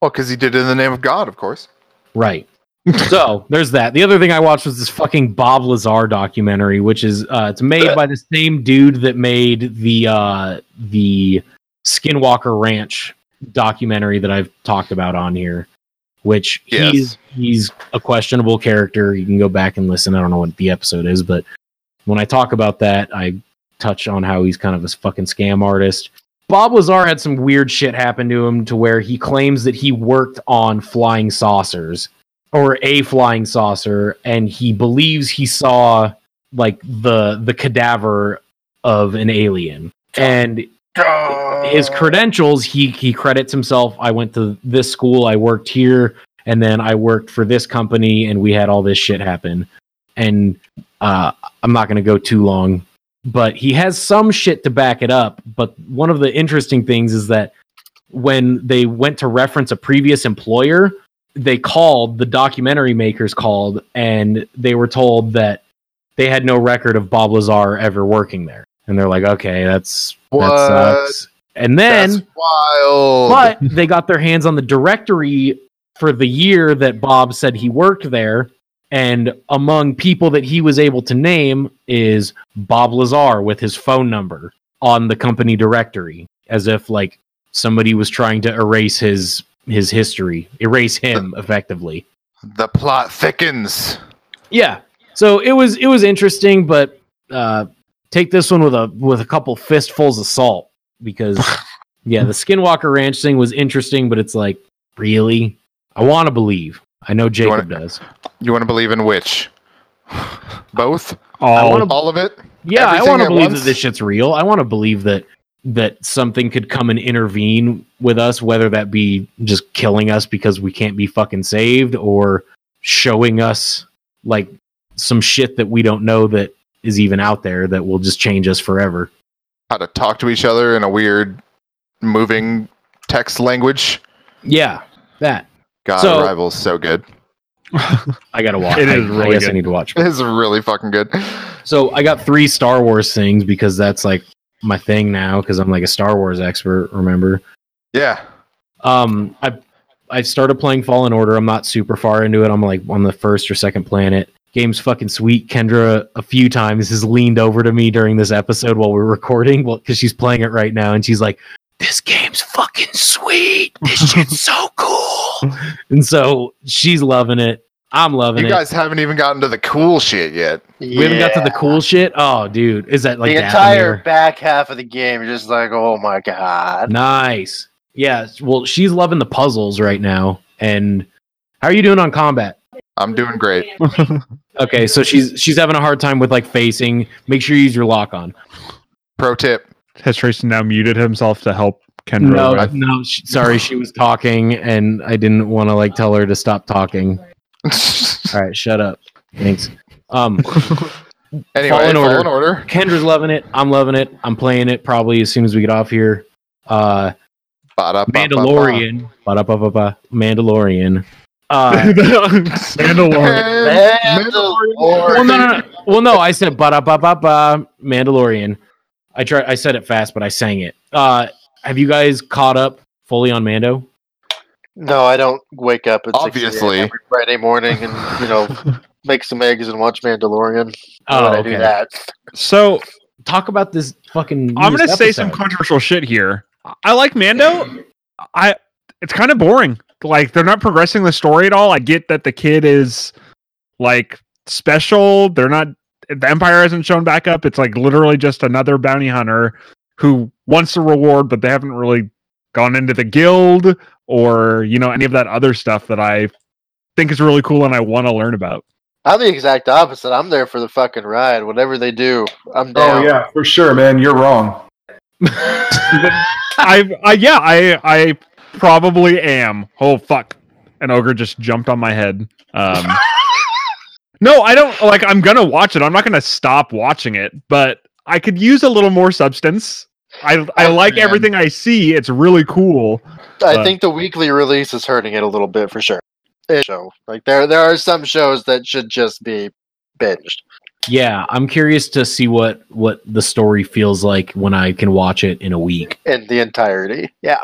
Well, because he did it in the name of God, of course. Right. [laughs] so there's that. The other thing I watched was this fucking Bob Lazar documentary, which is uh, it's made by the same dude that made the uh, the Skinwalker Ranch documentary that I've talked about on here. Which Yes. he's he's a questionable character. You can go back and listen. I don't know what the episode is, but when I talk about that, I touch on how he's kind of a fucking scam artist. Bob Lazar had some weird shit happen to him to where he claims that he worked on flying saucers or a flying saucer and he believes he saw like the the cadaver of an alien and his credentials he he credits himself. I went to this school i worked here and then i worked for this company and we had all this shit happen. And uh i'm not going to go too long but he has some shit to back it up. But one of the interesting things is that when they went to reference a previous employer they called the documentary makers called and they were told that they had no record of Bob Lazar ever working there. And they're like, okay, that's What? that sucks. And then That's wild. but [laughs] they got their hands on the directory for the year that Bob said he worked there. And among people that he was able to name is Bob Lazar with his phone number on the company directory, as if like somebody was trying to erase his his history, erase him effectively. the plot thickens. Yeah. So it was it was interesting, but uh, take this one with a with a couple fistfuls of salt because [laughs] yeah, the Skinwalker Ranch thing was interesting, but it's like really, I want to believe. I know Jacob wanna- does. You want to believe in which? [sighs] Both? All wanna- All of it? Yeah, I want to believe once? that this shit's real. I want to believe that that something could come and intervene with us, whether that be just killing us because we can't be fucking saved, or showing us like some shit that we don't know that is even out there that will just change us forever. How to talk to each other in a weird moving text language. Yeah, that God, So- Arrival's so good. [laughs] I gotta watch. It I, is I really guess I need to watch. [laughs] It's really fucking good. So I got three Star Wars things because that's like my thing now because I'm like a Star Wars expert. Remember? Yeah. Um, I I started playing Fallen Order. I'm not super far into it. I'm like on the first or second planet. Game's fucking sweet. Kendra a few times has leaned over to me during this episode while we're recording, well, because she's playing it right now, and she's like, "This game's fucking sweet. This [laughs] shit's so cool." And so she's loving it. I'm loving You it. You guys haven't even gotten to the cool shit yet. we haven't got to the cool shit. Oh, dude, is that like the entire Dathomir? back half of the game. You're just like, oh my god. Nice. Yeah. Well, she's loving the puzzles right now. And how are you doing on combat? I'm doing great. [laughs] Okay, so she's she's having a hard time with like facing. Make sure you use your lock on. Pro tip. Has Tracy now muted himself to help Kendra? No, with- no. She, sorry, she was talking, and I didn't want to like tell her to stop talking. [laughs] All right, shut up. Thanks. Um, [laughs] anyway, Fallen Fallen, Order. Order. Kendra's loving it. I'm loving it. I'm playing it probably as soon as we get off here. Uh, Ba-da-ba-ba-ba. Mandalorian. Ba-da-ba-ba-ba. Mandalorian. Uh, [laughs] Mandalorian. Mandalorian. well, no, no, no. Well, no. I said ba ba ba ba Mandalorian. I tried. I said it fast, but I sang it. Uh, have you guys caught up fully on Mando? No, I don't wake up at 6 Obviously. every Friday morning and you know [laughs] make some eggs and watch Mandalorian. Oh, would I do okay. that? So Talk about this fucking. I'm gonna newest say some controversial shit here. I like Mando. I it's kind of boring. Like they're not progressing the story at all. I get that the kid is like special. They're not the Empire hasn't shown back up. It's like literally just another bounty hunter who wants a reward, but they haven't really gone into the guild or you know any of that other stuff that I think is really cool and I want to learn about. I'm the exact opposite. I'm there for the fucking ride. Whatever they do, I'm oh, down. Oh yeah, for sure, man. You're wrong. [laughs] I, I yeah, I I probably am. Oh fuck. An ogre just jumped on my head. Um [laughs] No, I don't like I'm gonna watch it. I'm not gonna stop watching it, but I could use a little more substance. I I Oh, like man. everything I see. It's really cool. I think the weekly release is hurting it a little bit for sure. It- Show like there there are some shows that should just be binged. yeah, I'm curious to see what what the story feels like when I can watch it in a week. in the entirety. Yeah.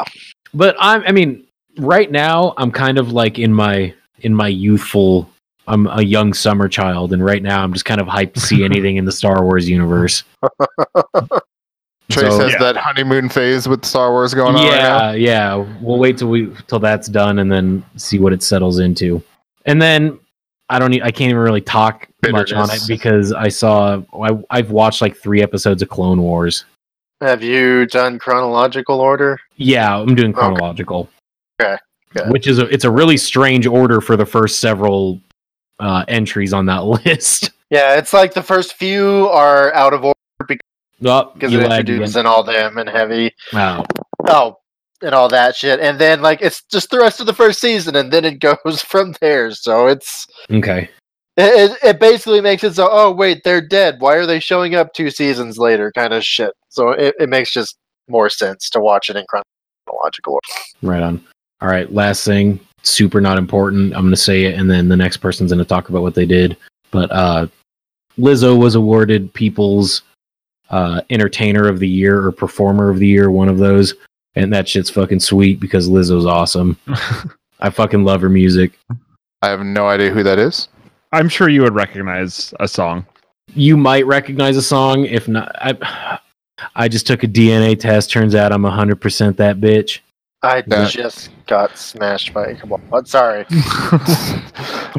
But I'm. I mean, right now I'm kind of like in my in my youthful. I'm a young summer child, and right now I'm just kind of hyped to see [laughs] anything in the Star Wars universe. [laughs] Trace So- has Yeah. that honeymoon phase with Star Wars going on. right now. yeah, yeah. We'll wait till we till that's done, and then see what it settles into. And then I don't. Need, I can't even really talk much on it because I saw. I, I've watched like three episodes of Clone Wars. Have you done chronological order? Yeah, I'm doing Okay. chronological. Okay, good. Which is a, it's a really strange order for the first several uh, entries on that [laughs] list. Yeah, it's like the first few are out of order Oh, because it introduces in all them and heavy. Wow. Oh, and all that shit. And then like it's just the rest of the first season, and then it [laughs] goes from there. So it's Okay. It, it, it basically makes it so. Oh wait, they're dead. Why are they showing up two seasons later? Kind of shit. So it, it makes just more sense to watch it in chronological order. Right on. All right. Last thing, super not important. I'm going to say it, and then the next person's going to talk about what they did. But uh, Lizzo was awarded People's uh, Entertainer of the Year or Performer of the Year, one of those. And that shit's fucking sweet because Lizzo's awesome. [laughs] I fucking love her music. I have no idea who that is. I'm sure you would recognize a song. You might recognize a song. If not, I, I just took a DNA test. Turns out I'm 100% that bitch. I That- just got smashed by. a couple. Come on, sorry. [laughs]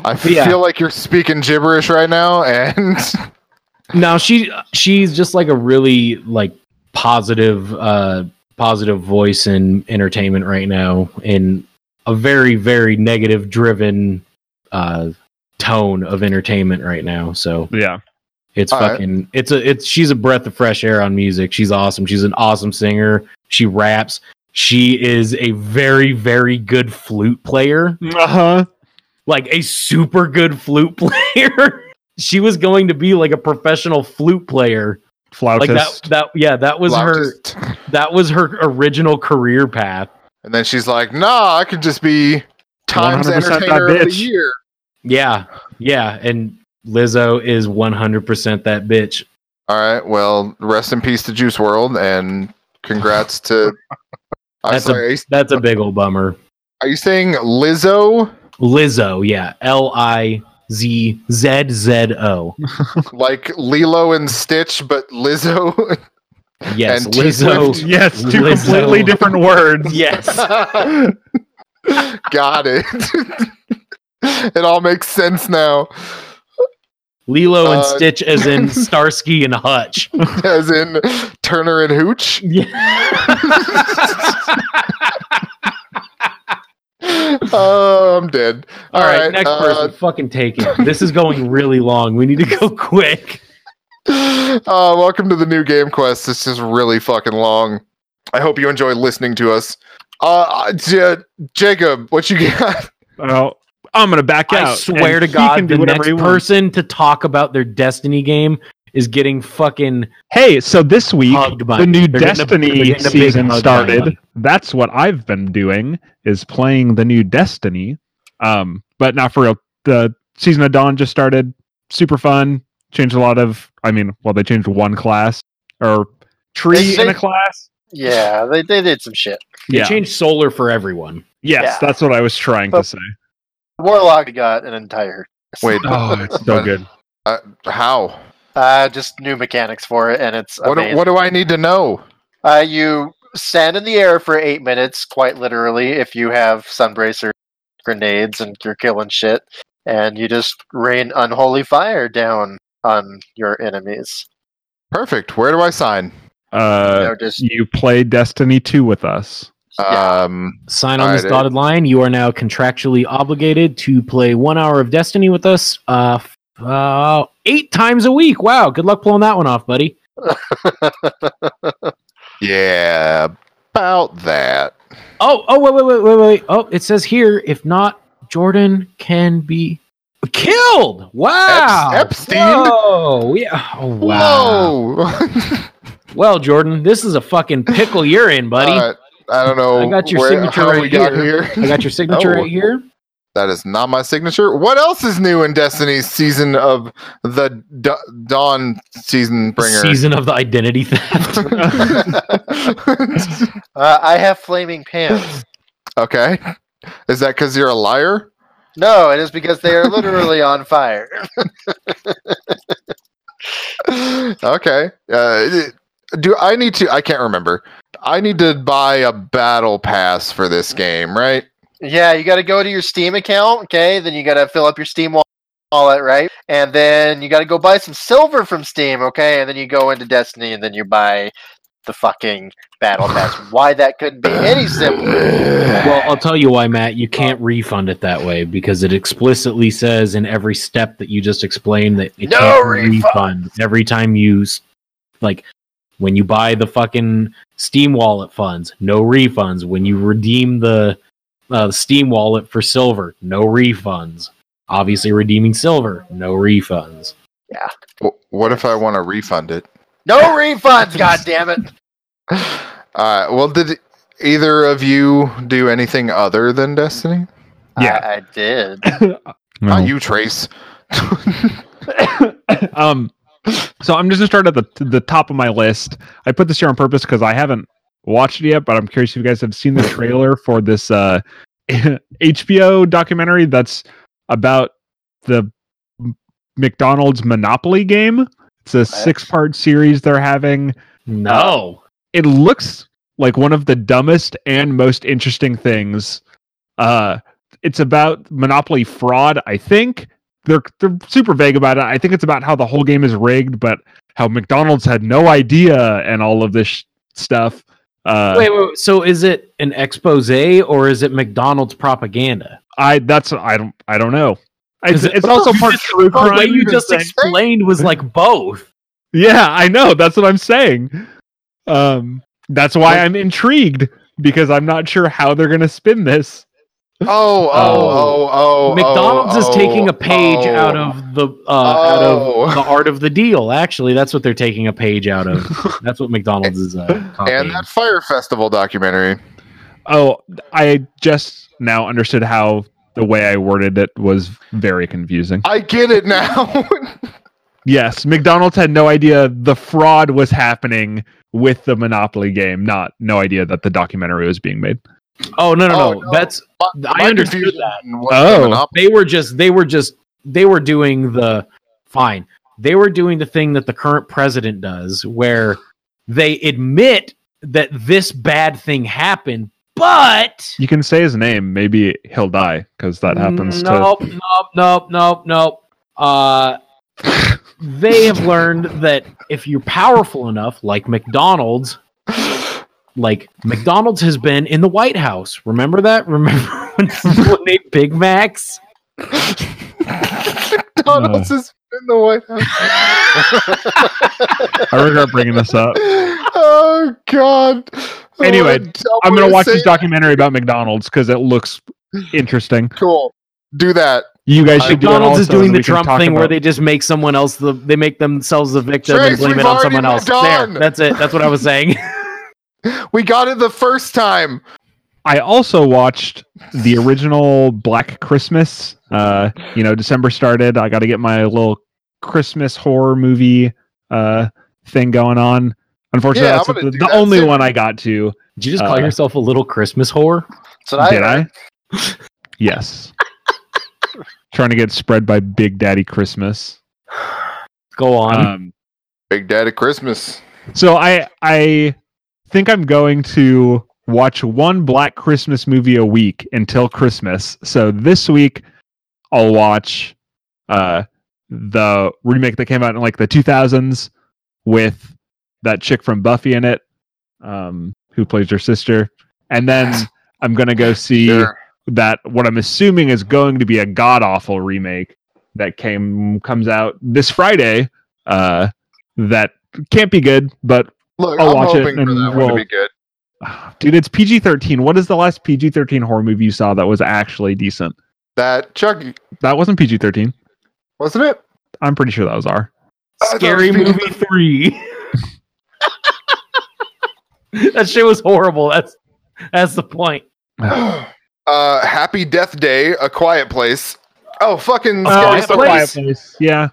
I feel Yeah. like you're speaking gibberish right now, and [laughs] No, she she's just like a really like positive uh positive voice in entertainment right now in a very very negative driven uh tone of entertainment right now. So Yeah. it's All right. fucking it's a it's she's a breath of fresh air on music. She's awesome. She's an awesome singer. She raps. She is a very very good flute player Uh huh. like a super good flute [laughs] player. she was going to be like a professional flute player. Like that Flautist. that yeah, that was her that was her original career path. And then she's like, "Nah, I can just be Times Entertainer of the. Year." Yeah. Yeah, and Lizzo is 100% that bitch. All right. Well, rest in peace to Juice WRLD, and congrats to. [laughs] That's a- sorry. Are you, That's a big old bummer. are you saying Lizzo? Lizzo, yeah. L I Z Z Z O. [laughs] Like Lilo and Stitch, but Lizzo. [laughs] Yes, And Lizzo. T-Swift. yes, two Lizzo. completely different words. Yes. Got it. [laughs] it all makes sense now. Lilo and Uh, Stitch as in [laughs] Starsky and Hutch. [laughs] As in Turner and Hooch. Yeah. Oh, I'm dead. All right, next uh, person. Fucking take it. This is going really long. We need to go quick. uh, welcome to the new game quest. This is really fucking long. I hope you enjoy listening to us. Uh, J- Jacob, what you got? Well, I'm gonna back out. I swear to God, can do the next person to talk about their Destiny game is getting fucking Hey, so this week by the new they're getting a- they're Destiny a season started. That's what I've been doing is playing the new Destiny. Um, but not for real. The season of Dawn just started. Super fun. Changed a lot of. I mean, well, they changed one class or tree They- in a class. Yeah, they, they did some shit. They Yeah. changed solar for everyone. Yes, Yeah. that's what I was trying to say. Warlock got an entire. [laughs] Wait, Oh, it's so good. uh, how? Uh, just new mechanics for it, and it's What do, what do I need to know? Uh, you stand in the air for eight minutes, quite literally, if you have sunbracer grenades and you're killing shit, and you just rain unholy fire down on your enemies. Perfect. Where do I sign? you Uh, know, just you play Destiny 2 with us. Yeah. Um, Sign on this dotted line. You are now contractually obligated to play one hour of Destiny with us uh, uh, eight times a week. Wow. Good luck pulling that one off, buddy. [laughs] yeah, about that. Oh, oh, wait, wait, wait, wait, wait. Oh, it says here, if not, Jordan can be killed. Wow. Ep- Epstein? Whoa. Yeah. Oh, wow. Whoa. [laughs] Well, Jordan, this is a fucking pickle you're in, buddy. Uh, I don't know. I got your where- signature how right we got here. here. I got your signature Oh. right [laughs] here. That is not my signature. What else is new in Destiny's season of the D- Dawn season bringer? Season of the identity theft. [laughs] [laughs] uh, I have flaming pants. okay. Is that because you're a liar? No, it is because they are literally on fire. okay. Uh, do I need to? I can't remember. I need to buy a battle pass for this game, right? Yeah, you got to go to your Steam account, okay? Then you got to fill up your Steam wallet, right? And then you got to go buy some silver from Steam, okay? And then you go into Destiny and then you buy the fucking battle pass. [laughs] Why that couldn't be any simpler? Well, I'll tell you why, Matt. You can't refund it that way because it explicitly says in every step that you just explained that it No can't refund. refund every time you s- like when you buy the fucking Steam Wallet funds, no refunds. When you redeem the uh, Steam Wallet for silver, no refunds. Obviously, redeeming silver, no refunds. W- What if I want to refund it? No refunds, god damn it. All right. [laughs] Well, did either of you do anything other than Destiny? Yeah. I, I did. [laughs] Not you, Trace. [laughs] um, so I'm just gonna start at the the top of my list. I put this here on purpose because I haven't watched it yet, but I'm curious if you guys have seen the trailer [laughs] for this uh, [laughs] HBO documentary that's about the McDonald's Monopoly game. It's a six part series they're having. No. It looks like one of the dumbest and most interesting things. Uh, it's about Monopoly fraud, I think. They're they're super vague about it. I think it's about how the whole game is rigged, but how McDonald's had no idea and all of this sh- stuff. Uh, wait, wait, wait, so is it an expose or is it McDonald's propaganda? I that's I don't I don't know. It's, it- it's also [laughs] part just- true The way you just explained was like both. Yeah, I know. That's what I'm saying. Um, that's why I'm intrigued because I'm not sure how they're gonna spin this. Oh, oh, oh, oh. McDonald's oh, is taking a oh, page oh. out of the uh, out Oh. of the art of the deal. Actually, that's what they're taking a page out of. [laughs] That's what McDonald's is. Uh, and that Fyre Festival documentary. Oh, I just now understood how the way I worded it was very confusing. I get it now. [laughs] Yes, McDonald's had no idea the fraud was happening with the Monopoly game, not no idea that the documentary was being made. Oh no no Oh, no, no. that's My- I my understood that. was Oh. they were just they were just they were doing the fine. They were doing the thing that the current president does, where they admit that this bad thing happened, but You can say his name, maybe he'll die because that happens nope, Nope, nope, nope, nope. Uh, [laughs] they have learned that if you're powerful enough, like McDonald's, like McDonald's has been in the White House. Remember that? [laughs] Remember when people ate Big Macs? McDonald's uh. is in the White House. to. [laughs] I regret bringing this up. oh God. Oh, Anyway, dumb I'm gonna watch this it. documentary about McDonald's because it looks interesting. Cool. Do that. You guys should do McDonald's is also, doing the Trump talk thing where they just make someone else the they make themselves the victim Trace, and blame it on someone else. moved on. There, that's it. That's what I was saying. [laughs] We got it the first time. I also watched the original Black Christmas. Uh, you know, December started. I got to get my little Christmas horror movie uh thing going on. Unfortunately, Yeah, that's the, the that only soon. one I got to. Did you just call Uh, yourself a little Christmas whore? So I, Did I? yes. Trying to get spread by Big Daddy Christmas. Go on. Um, Big Daddy Christmas. so I I think I'm going to watch one Black Christmas movie a week until Christmas. So this week I'll watch uh the remake that came out in like the 2000s with that chick from Buffy in it um who plays her sister. And then I'm going to go see Sure. that what I'm assuming is going to be a god awful remake that came comes out this Friday. Uh, that can't be good, but Look, I'll I'm watch it hoping for and that one we'll- to be good. [sighs] dude, it's PG-13. What is the last PG-13 horror movie you saw that was actually decent? That Chucky, That wasn't PG-13. wasn't it? I'm pretty sure that was R. I thought Scary was movie three. [laughs] that shit was horrible. That's that's the point. [sighs] uh, Happy Death Day, A Quiet Place. Oh, fucking Oh, Scary Quiet Stories. Place? Place. Yeah.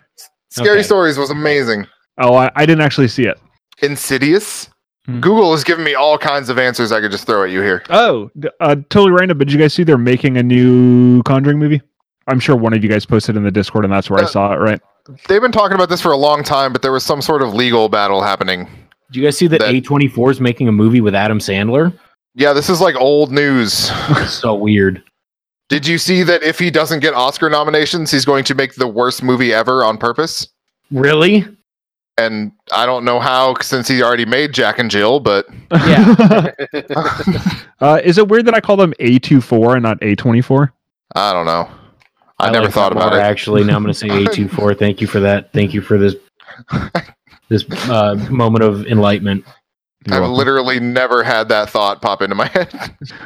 Scary Okay. Stories was amazing. Oh, I, I didn't actually see it. Insidious. Hmm. Google has given me all kinds of answers I could just throw at you here. Oh, uh, totally random. But did you guys see they're making a new Conjuring movie? I'm sure one of you guys posted in the Discord, and that's where I Uh, saw it. Right? They've been talking about this for a long time, but there was some sort of legal battle happening. Did you guys see that That- A24 is making a movie with Adam Sandler? Yeah, this is like old news. [laughs] so weird. Did you see that if he doesn't get Oscar nominations, he's going to make the worst movie ever on purpose? Really? And I don't know how since he already made Jack and Jill, but Yeah. [laughs] uh, is it weird that I call them A24 and not A24? I don't know. I, never like thought about more, it. Actually, now I'm going to say [laughs] A24. Thank you for that. Thank you for this this uh, moment of enlightenment. You're I've welcome. literally never had that thought pop into my [laughs] head.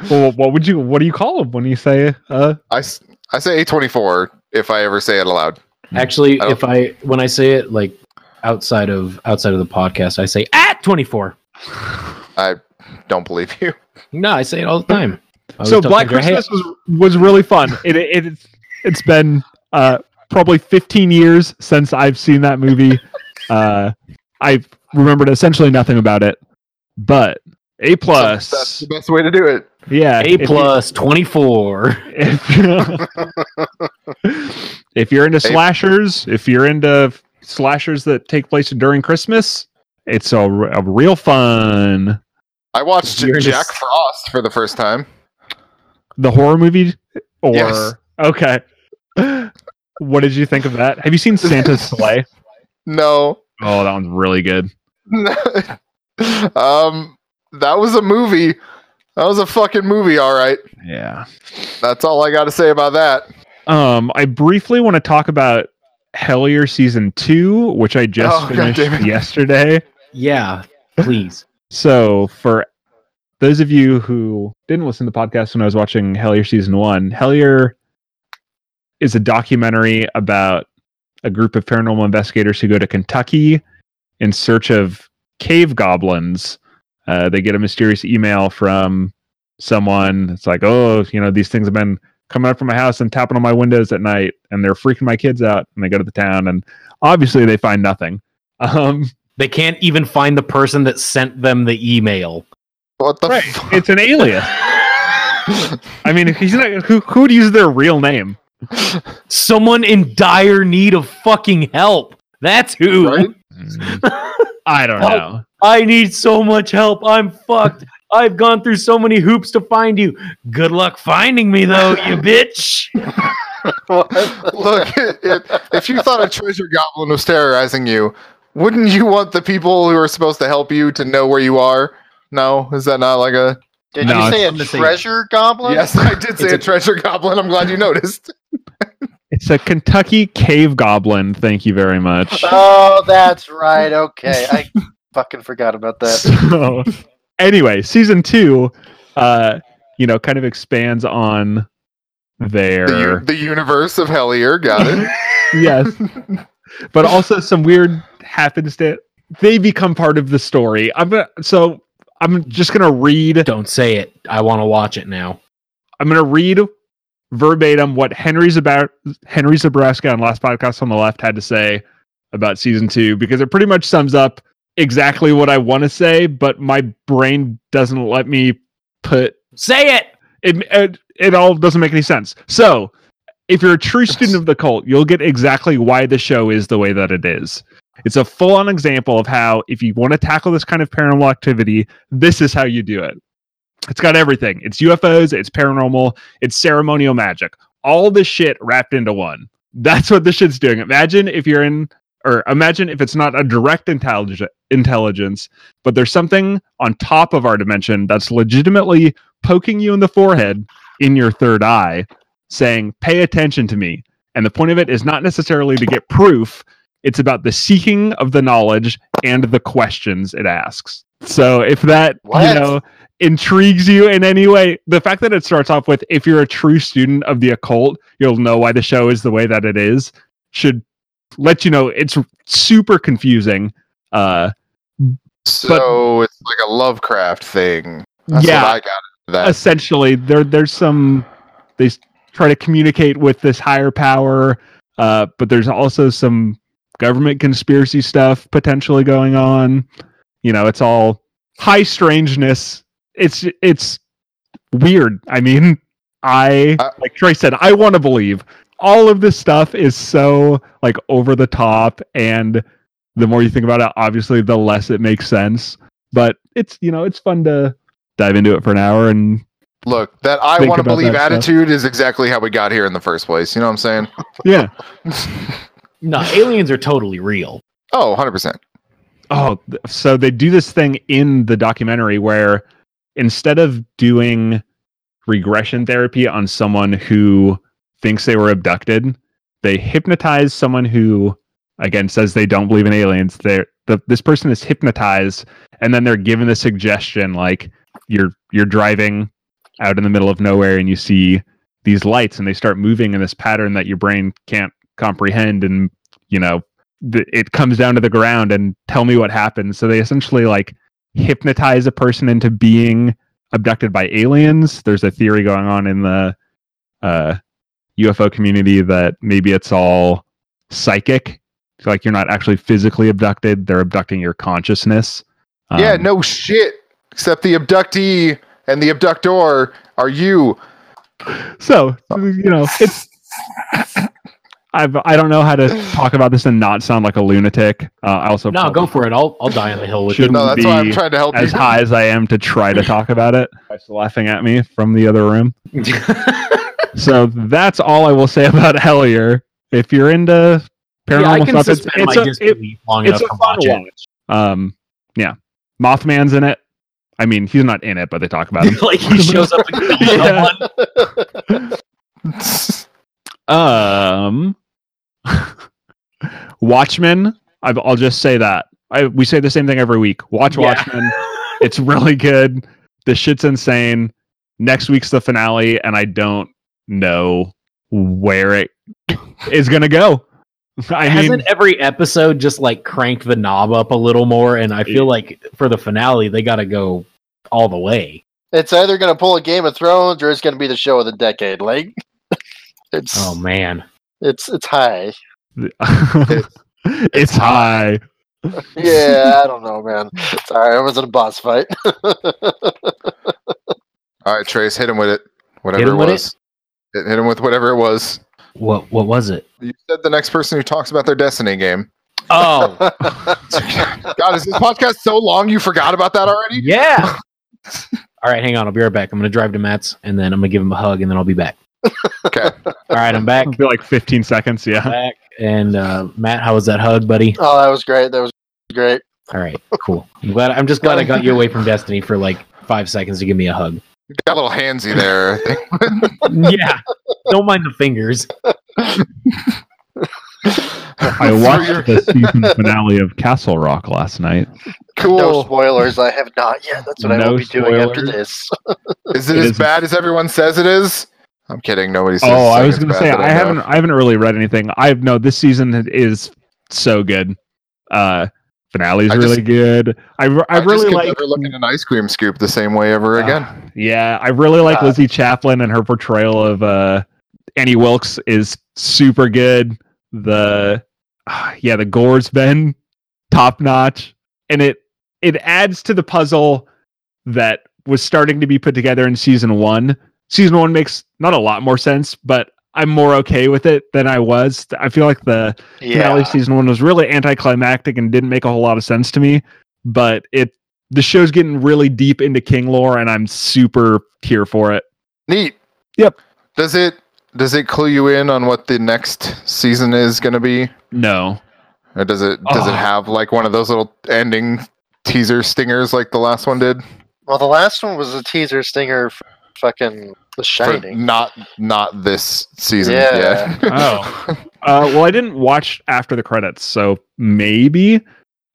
Well, what would you? What do you call them when you say? Uh, I, s- I say A24 if I ever say it aloud. Actually, I if I when I say it like outside of outside of the podcast, I say at 24. I don't believe you. No, I say it all the time. So Black Kendra, "Hey, Christmas was was really fun. It, it it's it's been uh, probably 15 years since I've seen that movie. [laughs] Uh, I remembered essentially nothing about it, but A plus. That's the best way to do it. yeah, A if you- plus 24. If, [laughs] if you're into [laughs] slashers, if you're into slashers that take place during Christmas, it's a real fun. I watched You're Jack s- Frost for the first time. The horror movie, or Yes. okay. What did you think of that? Have you seen Santa's [laughs] Slay? No. Oh, that one's really good. [laughs] um, that was a movie. That was a fucking movie, all right. Yeah. That's all I got to say about that. Um, I briefly want to talk about Hellier season two, which I just Oh, [laughs] finished yesterday. Yeah, please. So, for those of you who didn't listen to the podcast when I was watching Hellier season one, Hellier is a documentary about a group of paranormal investigators who go to Kentucky in search of cave goblins. Uh, they get a mysterious email from someone. It's like, oh, you know, these things have been coming up from my house and tapping on my windows at night, and they're freaking my kids out. And they go to the town, and obviously they find nothing. [laughs] Um, They can't even find the person that sent them the email. What the Right. fuck? it's an alias. [laughs] I mean, he's not, who who would use their real name? Someone in dire need of fucking help. That's who. Right? I don't know. I need so much help. I'm fucked. I've gone through so many hoops to find you. Good luck finding me, though, you [laughs] bitch. [laughs] Look, if, if you thought a treasure goblin was terrorizing you, wouldn't you want the people who are supposed to help you to know where you are? No, is that not like a? Did No, you say a it's- treasure goblin? Yes, I did say a a- treasure goblin. I'm glad you noticed. It's a Kentucky cave goblin. Thank you very much. Oh, that's right. Okay, I fucking forgot about that. [laughs] So, anyway, season two, uh, you know, kind of expands on The, their u- the universe of Hellier, got it. [laughs] yes, but also some weird happenstance. They become part of the story. I'm gonna, so I'm just gonna read Don't say it. I want to watch it now. I'm going to read verbatim what Henry's about Henry Zebrowski on last podcast on the left had to say about season two because it pretty much sums up exactly what I want to say, but my brain doesn't let me put Say it. it. It, it all doesn't make any sense. So, if you're a true student of the cult, you'll get exactly why the show is the way that it is. It's a full on example of how, if you want to tackle this kind of paranormal activity, this is how you do it. It's got everything. It's UFOs, it's paranormal, it's ceremonial magic. All this shit wrapped into one. That's what this shit's doing. Imagine if you're in, or imagine if it's not a direct intellig- intelligence, but there's something on top of our dimension that's legitimately poking you in the forehead in your third eye, saying, pay attention to me. And the point of it is not necessarily to get proof, it's about the seeking of the knowledge and the questions it asks. So if that, you know, intrigues you in any way, the fact that it starts off with if you're a true student of the occult, you'll know why the show is the way that it is, should let you know it's super confusing. Uh So it's like a Lovecraft thing. That's yeah, what I got. That essentially there there's some they try to communicate with this higher power uh but there's also some government conspiracy stuff potentially going on you know it's all high strangeness it's it's weird i mean i Uh, like trey said i want to believe all of this stuff is so like over the top and the more you think about it obviously the less it makes sense but it's you know it's fun to dive into it for an hour and Look, that I want to believe that stuff. attitude is exactly how we got here in the first place. You know what I'm saying? [laughs] yeah [laughs] No, aliens are totally real. Oh, 100%. oh so they do this thing in the documentary where instead of doing regression therapy on someone who thinks they were abducted they hypnotize someone who again says they don't believe in aliens. They're the, this person is hypnotized and then they're given the suggestion like you're you're driving out in the middle of nowhere and you see these lights and they start moving in this pattern that your brain can't comprehend and you know th- it comes down to the ground and tell me what happens so they essentially like hypnotize a person into being abducted by aliens. There's a theory going on in the uh ufo community that maybe it's all psychic like you're not actually physically abducted they're abducting your consciousness yeah, Um, no shit. Except the abductee and the abductor are you. so you know it's I've, I don't know how to talk about this and not sound like a lunatic. Uh, I also No, go for it. I'll I'll die on the hill with Shouldn't you. No, that's why I'm be trying to help as you. high as I am to try to [laughs] talk about it. Wife's laughing at me from the other room. [laughs] So that's all I will say about Hellier. If you're into paranormal yeah, stuff, it's, it's a, it- long it's enough a to fun watch it. watch. Um, yeah, Mothman's in it. I mean, he's not in it, but they talk about him. [laughs] like he shows up and kills Yeah. someone. Um, [laughs] Watchmen. I've, I'll just say that. I, we say the same thing every week. Watch Yeah. Watchmen. [laughs] it's really good. The shit's insane. Next week's the finale, and I don't know where it [laughs] is gonna go. I Hasn't mean, every episode just like cranked the knob up a little more? And I feel like for the finale, they got to go all the way. It's either going to pull a Game of Thrones or it's going to be the show of the decade. Like, it's Oh man, it's it's high. [laughs] it's high. [laughs] Yeah, I don't know, man. Sorry, I was in a boss fight. [laughs] All right, Trace, hit him with it. Whatever Hit him it with was. Hit, hit him with whatever it was. what what was it? You said the next person who talks about their Destiny game. Oh God, is this podcast so long you forgot about that already? yeah. All right, hang on. I'll be right back. I'm gonna drive to Matt's and then I'm gonna give him a hug and then I'll be back. Okay. All right, I'm back. It'll be like 15 seconds. Yeah. back. And uh, Matt, how was that hug, buddy? oh, that was great. That was great. All right, cool. I'm glad. I'm just glad I got you away from Destiny for like five seconds to give me a hug. Got a little handsy there. I think. [laughs] yeah, don't mind the fingers. I [laughs] watched the season finale of Castle Rock last night. Cool. No spoilers. I have not yet. That's what I will be doing after this. Is it, It as is- bad as everyone says it is? I'm kidding. Nobody says. Oh, I was going to say that I haven't I haven't really read anything. I've no this season is so good. Uh finale's I really just- good. I I, I, really like never look at an ice cream scoop the same way ever again. Uh, yeah, I really like Uh, Lizzy Caplan and her portrayal of uh Annie Wilkes is super good. The ah, yeah, the gore's been top notch and it it adds to the puzzle that was starting to be put together in season 1. Season 1 makes not a lot more sense, but I'm more okay with it than I was. I feel like the finale season one was really anticlimactic and didn't make a whole lot of sense to me. But it the show's getting really deep into King lore, and I'm super here for it. Neat. Yep. Does it does it clue you in on what the next season is going to be, No, or does it does Oh. it have like one of those little ending teaser stingers like the last one did? Well, the last one was a teaser stinger for fucking The For Shining. not not this season. Yeah. Yeah. [laughs] Oh. [laughs] uh, well, I didn't watch after the credits, so maybe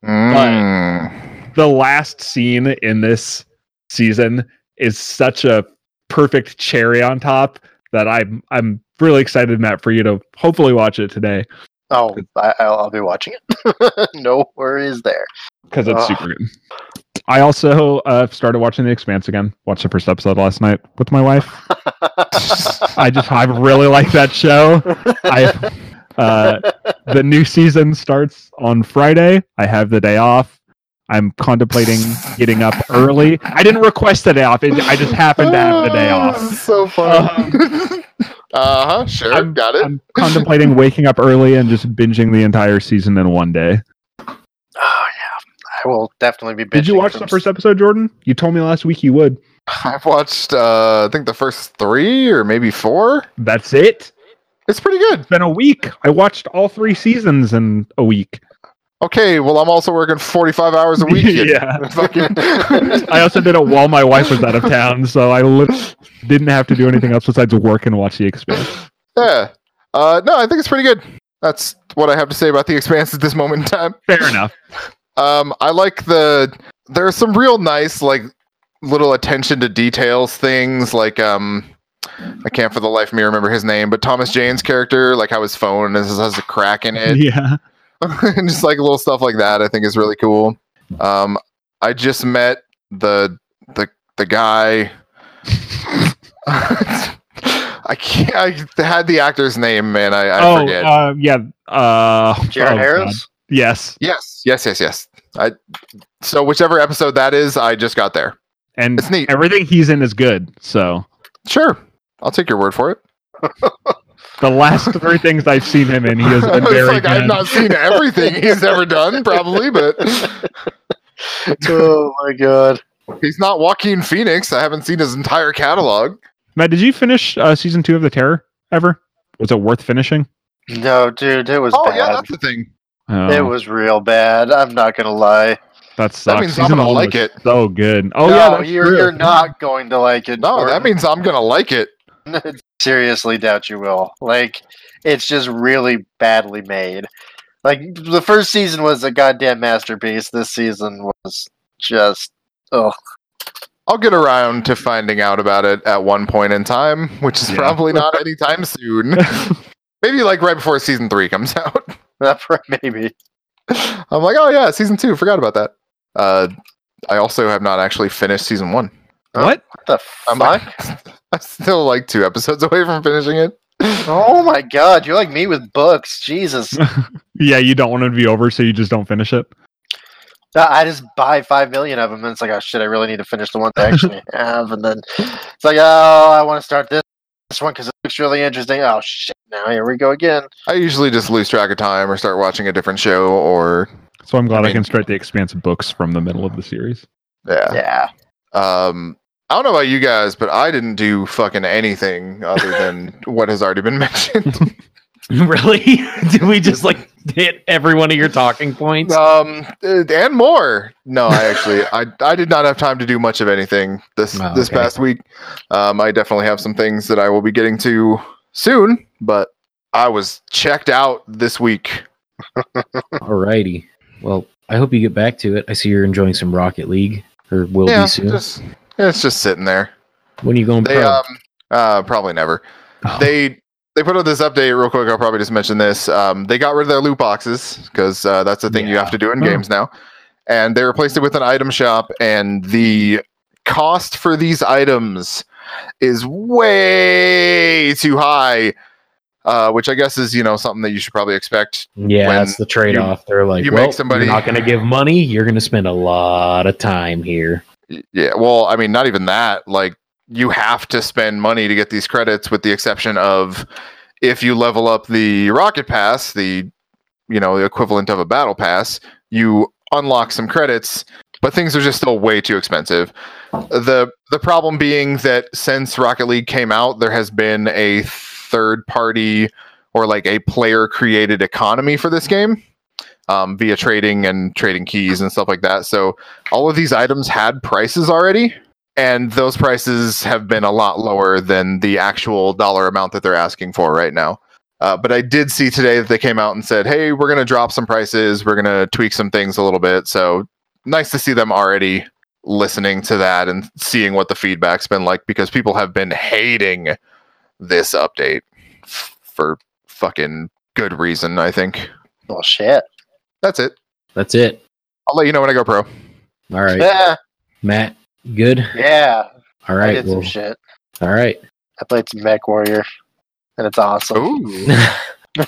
Mm. the last scene in this season is such a perfect cherry on top that I'm I'm really excited, Matt, for you to hopefully watch it today Oh, I, I'll, I'll be watching it. [laughs] no worries there. because it's Ugh. super good. I also uh, started watching The Expanse again. Watched the first episode last night with my wife. [laughs] I just I really like that show. I uh, the new season starts on Friday. I have the day off. I'm contemplating getting up early. I didn't request the day off. It, I just happened to have the day off. so fun. Uh huh. Sure. I'm- Got it. I'm contemplating waking up early and just binging the entire season in one day. I will definitely be. Did you watch the first episode, Jordan? You told me last week you would. [laughs] I've watched. uh I think the first three or maybe four. That's it. It's pretty good. It's been a week. I watched all three seasons in a week. Okay. Well, I'm also working 45 hours a week. [laughs] yeah. [laughs] Fucking. I also did it while my wife was out of town, so I lit- didn't have to do anything else besides work and watch The Expanse. yeah. Uh, no, I think it's pretty good. That's what I have to say about the Expanse at this moment in time. Fair enough. Um, I like the. There are some real nice like little attention to details things like um. I can't for the life of me remember his name, but Thomas Jane's character, like how his phone has, has a crack in it, Yeah. and [laughs] just like little stuff like that, I think is really cool. Um, I just met the the the guy. [laughs] I can't. I had the actor's name, man. I, I oh, forget. uh, yeah. Uh, Jared oh, God. Harris. Yes. yes, yes, yes, yes. I. So whichever episode that is, I just got there. And It's neat. everything he's in is good. So Sure, I'll take your word for it. the last three things I've seen him in, he has been [laughs] very like good. I've not seen everything he's ever done, probably, but [laughs] oh my god. he's not Joaquin Phoenix. I haven't seen his entire catalog. Matt, did you finish uh, season two of The Terror ever? Was it worth finishing? No, dude, it was Oh bad. yeah, that's the thing. Oh, It was real bad. I'm not gonna lie. that sucks. means I'm gonna like it. So good. Oh no, yeah, you're true. you're not going to like it. No, that means I'm gonna like it. [laughs] seriously doubt you will. Like, it's just really badly made. Like the first season was a goddamn masterpiece. This season was just oh I'll get around to finding out about it at one point in time, which is Yeah. probably not anytime soon. [laughs] Maybe like right before season three comes [laughs] out. [laughs] not for maybe. I'm like, oh yeah, season two. Forgot about that. Uh, I also have not actually finished season one. what? What the I'm fuck? [laughs] I'm still like two episodes [laughs] away from finishing it. oh my god, you're like me with books. Jesus. Yeah, you don't want it to be over, so you just don't finish it. I I just buy five million of them, and it's like, oh shit, I really need to finish the ones I actually have, and then it's like, oh, I want to start this, this one because it looks really interesting. Oh shit, now here we go again. I usually just lose track of time or start watching a different show or So I'm glad I, I can start the expansive books from the middle of the series. yeah. Yeah, Um, I don't know about you guys, but I didn't do fucking anything other than [laughs] what has already been mentioned. [laughs] really? [laughs] Did we just like hit every one of your talking points? um, uh, and more. No, I actually, I, I did not have time to do much of anything this Oh, this okay. past week. Um, I definitely have some things that I will be getting to soon, but I was checked out this week. [laughs] Alrighty. Well, I hope you get back to it. I see you're enjoying some Rocket League, or will yeah, be soon. just it's just sitting there. when are you going They pro? um, uh, probably never. Oh. They they put out this update real quick. I'll probably just mention this. Um, they got rid of their loot boxes because uh, that's the thing you have to do in Oh. games now, and they replaced it with an item shop. And the cost for these items is way too high, uh, which I guess is you know something that you should probably expect. yeah, that's the trade-off. They're like, you well, make somebody- you're not going to give money. You're going to spend a lot of time here. Yeah, well, I mean, not even that. Like, you have to spend money to get these credits, with the exception of if you level up the rocket pass, the you know the equivalent of a battle pass, you unlock some credits, but things are just still way too expensive. the The problem being that since Rocket League came out, there has been a third party or like a player created economy for this game um, via trading and trading keys and stuff like that. So all of these items had prices already and those prices have been a lot lower than the actual dollar amount that they're asking for right now uh, but i did see today that they came out and said hey we're going to drop some prices we're going to tweak some things a little bit so nice to see them already listening to that and seeing what the feedback's been like because people have been hating this update f- for fucking good reason i think well shit. that's it That's it. i'll let you know when i go pro All right, Yeah, Matt. Good. yeah. All I did Well, some shit. all right. I played some Mech Warrior, and it's awesome. Ooh, [laughs] uh,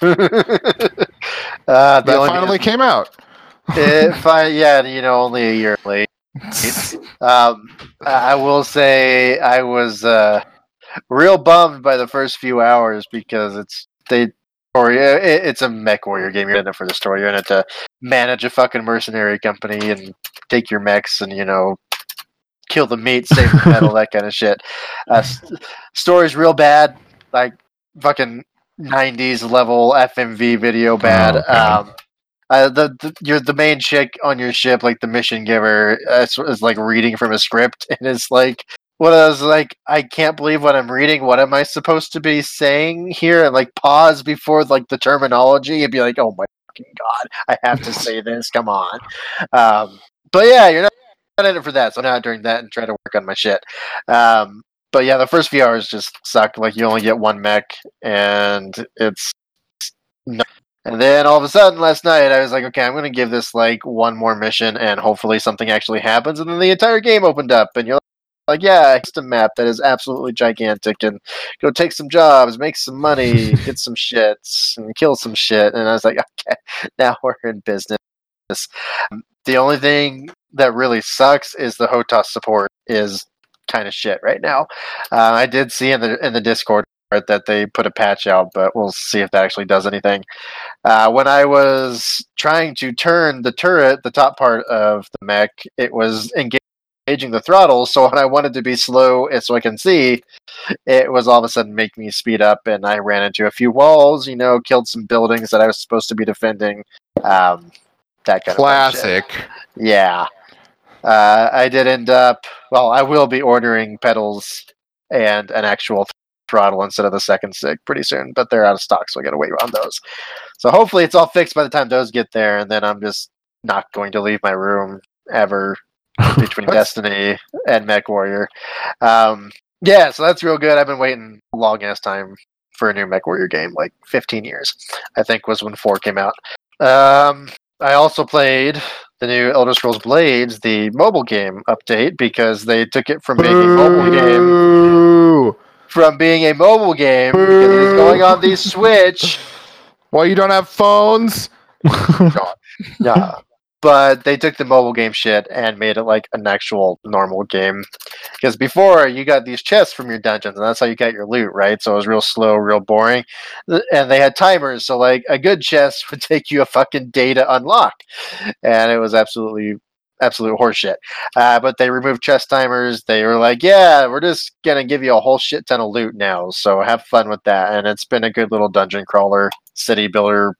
that only finally [laughs] came out it, I, yeah, you know, only a year late. Um, I will say I was uh, real bummed by the first few hours because it's they or it, it's a mech warrior game. You're in it for the story. You're in it to manage a fucking mercenary company and take your mechs and you know kill the meat, save the metal, that kind of shit. Uh, s- story's real bad, like fucking '90s level FMV video bad. Oh, okay. um, uh, the, the you're the main chick on your ship, like the mission giver, is, is like reading from a script, [laughs] and it's like what I was like, I can't believe what I'm reading. What am I supposed to be saying here? And like pause before like the terminology and be like, oh my fucking god, I have to say this. Come on. Um, but yeah, you're not, not in it for that, so I'm not doing that and try to work on my shit. Um, but yeah, the first few hours just suck. Like you only get one mech, and it's no. And then all of a sudden, last night, I was like, okay, I'm going to give this like one more mission, and hopefully something actually happens. And then the entire game opened up, and you're like, yeah, it's a map that is absolutely gigantic, and go take some jobs, make some money, [laughs] get some shits, and kill some shit. And I was like, [laughs] okay, now we're in business. The only thing that really sucks is the HOTAS support is kind of shit right now. Uh, I did see in the in the Discord that they put a patch out, but we'll see if that actually does anything. Uh, when I was trying to turn the turret, the top part of the mech, it was engaging the throttle. So [laughs] when I wanted to be slow so I can see, it was all of a sudden making me speed up, and I ran into a few walls. You know, killed some buildings that I was supposed to be defending. Um, that kind of bullshit. Classic. Yeah. Uh, I did end up, well, I will be ordering pedals and an actual throttle instead of the second sig pretty soon, but they're out of stock, so I gotta wait on those. So hopefully it's all fixed by the time those get there, and then I'm just not going to leave my room ever [laughs] between Destiny and Mech Warrior. Um, yeah, so that's real good. I've been waiting a long ass time for a new Mech Warrior game, like 15 years, I think was when 4 came out. Um, I also played the new Elder Scrolls Blades, the mobile game update, because they took it from a mobile game! From being a mobile game because it is going on the [laughs] Switch. Well, you don't have phones. [laughs] Yeah. But they took the mobile game shit and made it like an actual normal game. Because before you got these chests from your dungeons, and that's how you got your loot, right? So it was real slow, real boring. And they had timers, so like a good chest [laughs] would take you a fucking day to unlock. And it was absolutely absolute horseshit. Uh, but they removed chest timers. They were like, yeah, we're just gonna give you a whole shit ton of loot now. So have fun with that. And it's been a good little dungeon crawler, city builder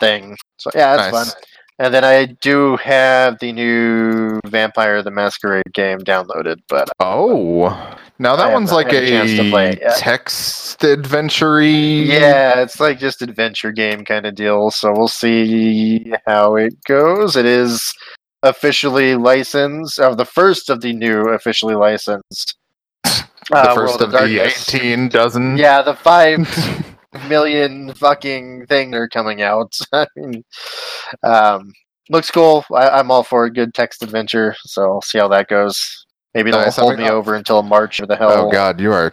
thing. So yeah, it's Nice. fun. And then I do have the new Vampire the Masquerade game downloaded, but Oh, now that have one's like a play a it yet. text adventure yeah, it's like just adventure game kind of deal. So we'll see how it goes. It is officially licensed, or the first of the new officially licensed. The uh, first World of the 18 dozen. Yeah, the five [laughs] million fucking thing are coming out. [laughs] I mean, um, looks cool. I, I'm all for a good text adventure, so I'll see how that goes. Maybe they'll Nice. Hold me uh, over until March or the hell. Oh God, you are.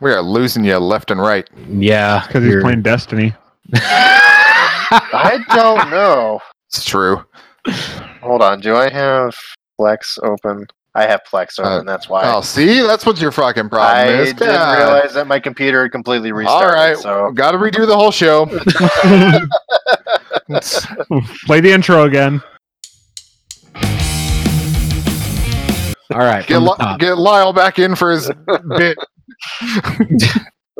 We are losing you left and right. Yeah, Because he's playing Destiny. [laughs] I don't know. It's true. Hold on. Do I have Plex open? I have Plex open. Uh, that's why. Oh, see, that's what your fucking problem I is. didn't God. realize that my computer had completely restarted. All right, So got to redo the whole show. It's- [laughs] Play the intro again. All right, get, from Li- get Lyle back in for his bit. [laughs]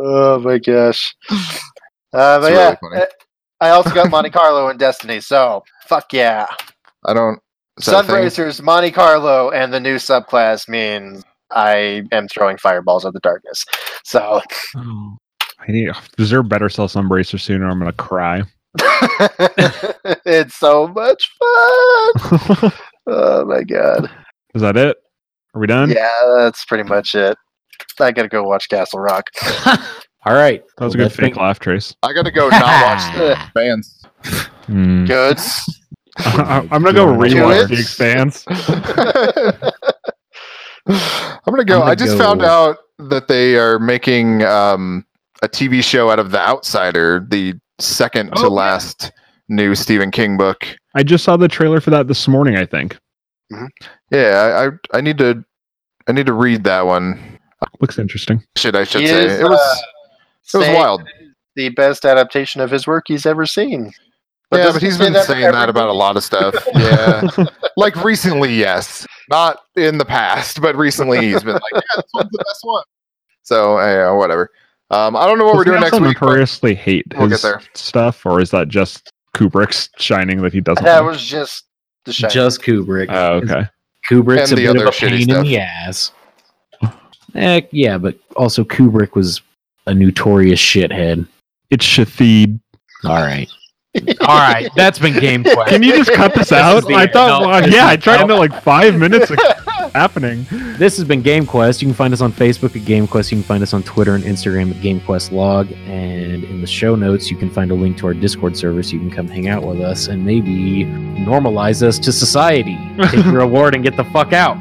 Oh my gosh. Uh, but It's yeah, really funny. I also got Monte Carlo and Destiny. So fuck yeah. I don't. is that a thing? Sunbracers, Monte Carlo, and the new subclass means I am throwing fireballs at the darkness. So I need. Is there better sell Sunbracer bracer soon, or I'm gonna cry? [laughs] [laughs] it's so much fun. [laughs] Oh my god. Is that it? Are we done? Yeah, that's pretty much it. I gotta go watch Castle Rock. All right, That was a good fake been- laugh, Trace. I got to go not watch the fans. Hmm. Good. I'm gonna go Do it. rewatch The Expanse. [laughs] I'm gonna go. I'm gonna I just go- found out that they are making um, a TV show out of The Outsider, the second Oh, to yeah. last new Stephen King book. I just saw the trailer for that this morning. I think. Yeah, I, I I need to I need to read that one. Looks interesting. Shit, I should He say is, it was uh, it was wild. The best adaptation of his work he's ever seen. Yeah, but he's been that saying that about a lot of stuff. Yeah, [laughs] like recently, yes, not in the past, but recently he's been like, yeah, this one's the best one. So yeah, whatever. Um, I don't know what we're doing next also week. but- Notoriously hate We'll his stuff, or is that just Kubrick's shining that he doesn't? That like? was just the shine. Just Kubrick. Oh, okay. Kubrick's And a the bit of a shitty pain in the ass. Eh, yeah, but also Kubrick was a notorious shithead. It's Shathid. All right. All right. That's been Game Quest. Can you just cut this This out? the- I thought, no. yeah, I tried No. to know like five minutes ago. [laughs] happening. This has been Game Quest. You can find us on Facebook at Game Quest. You can find us on Twitter and Instagram at Game Quest Log. And in the show notes, you can find a link to our Discord server so you can come hang out with us and maybe normalize us to society. Take your [laughs] award and get the fuck out.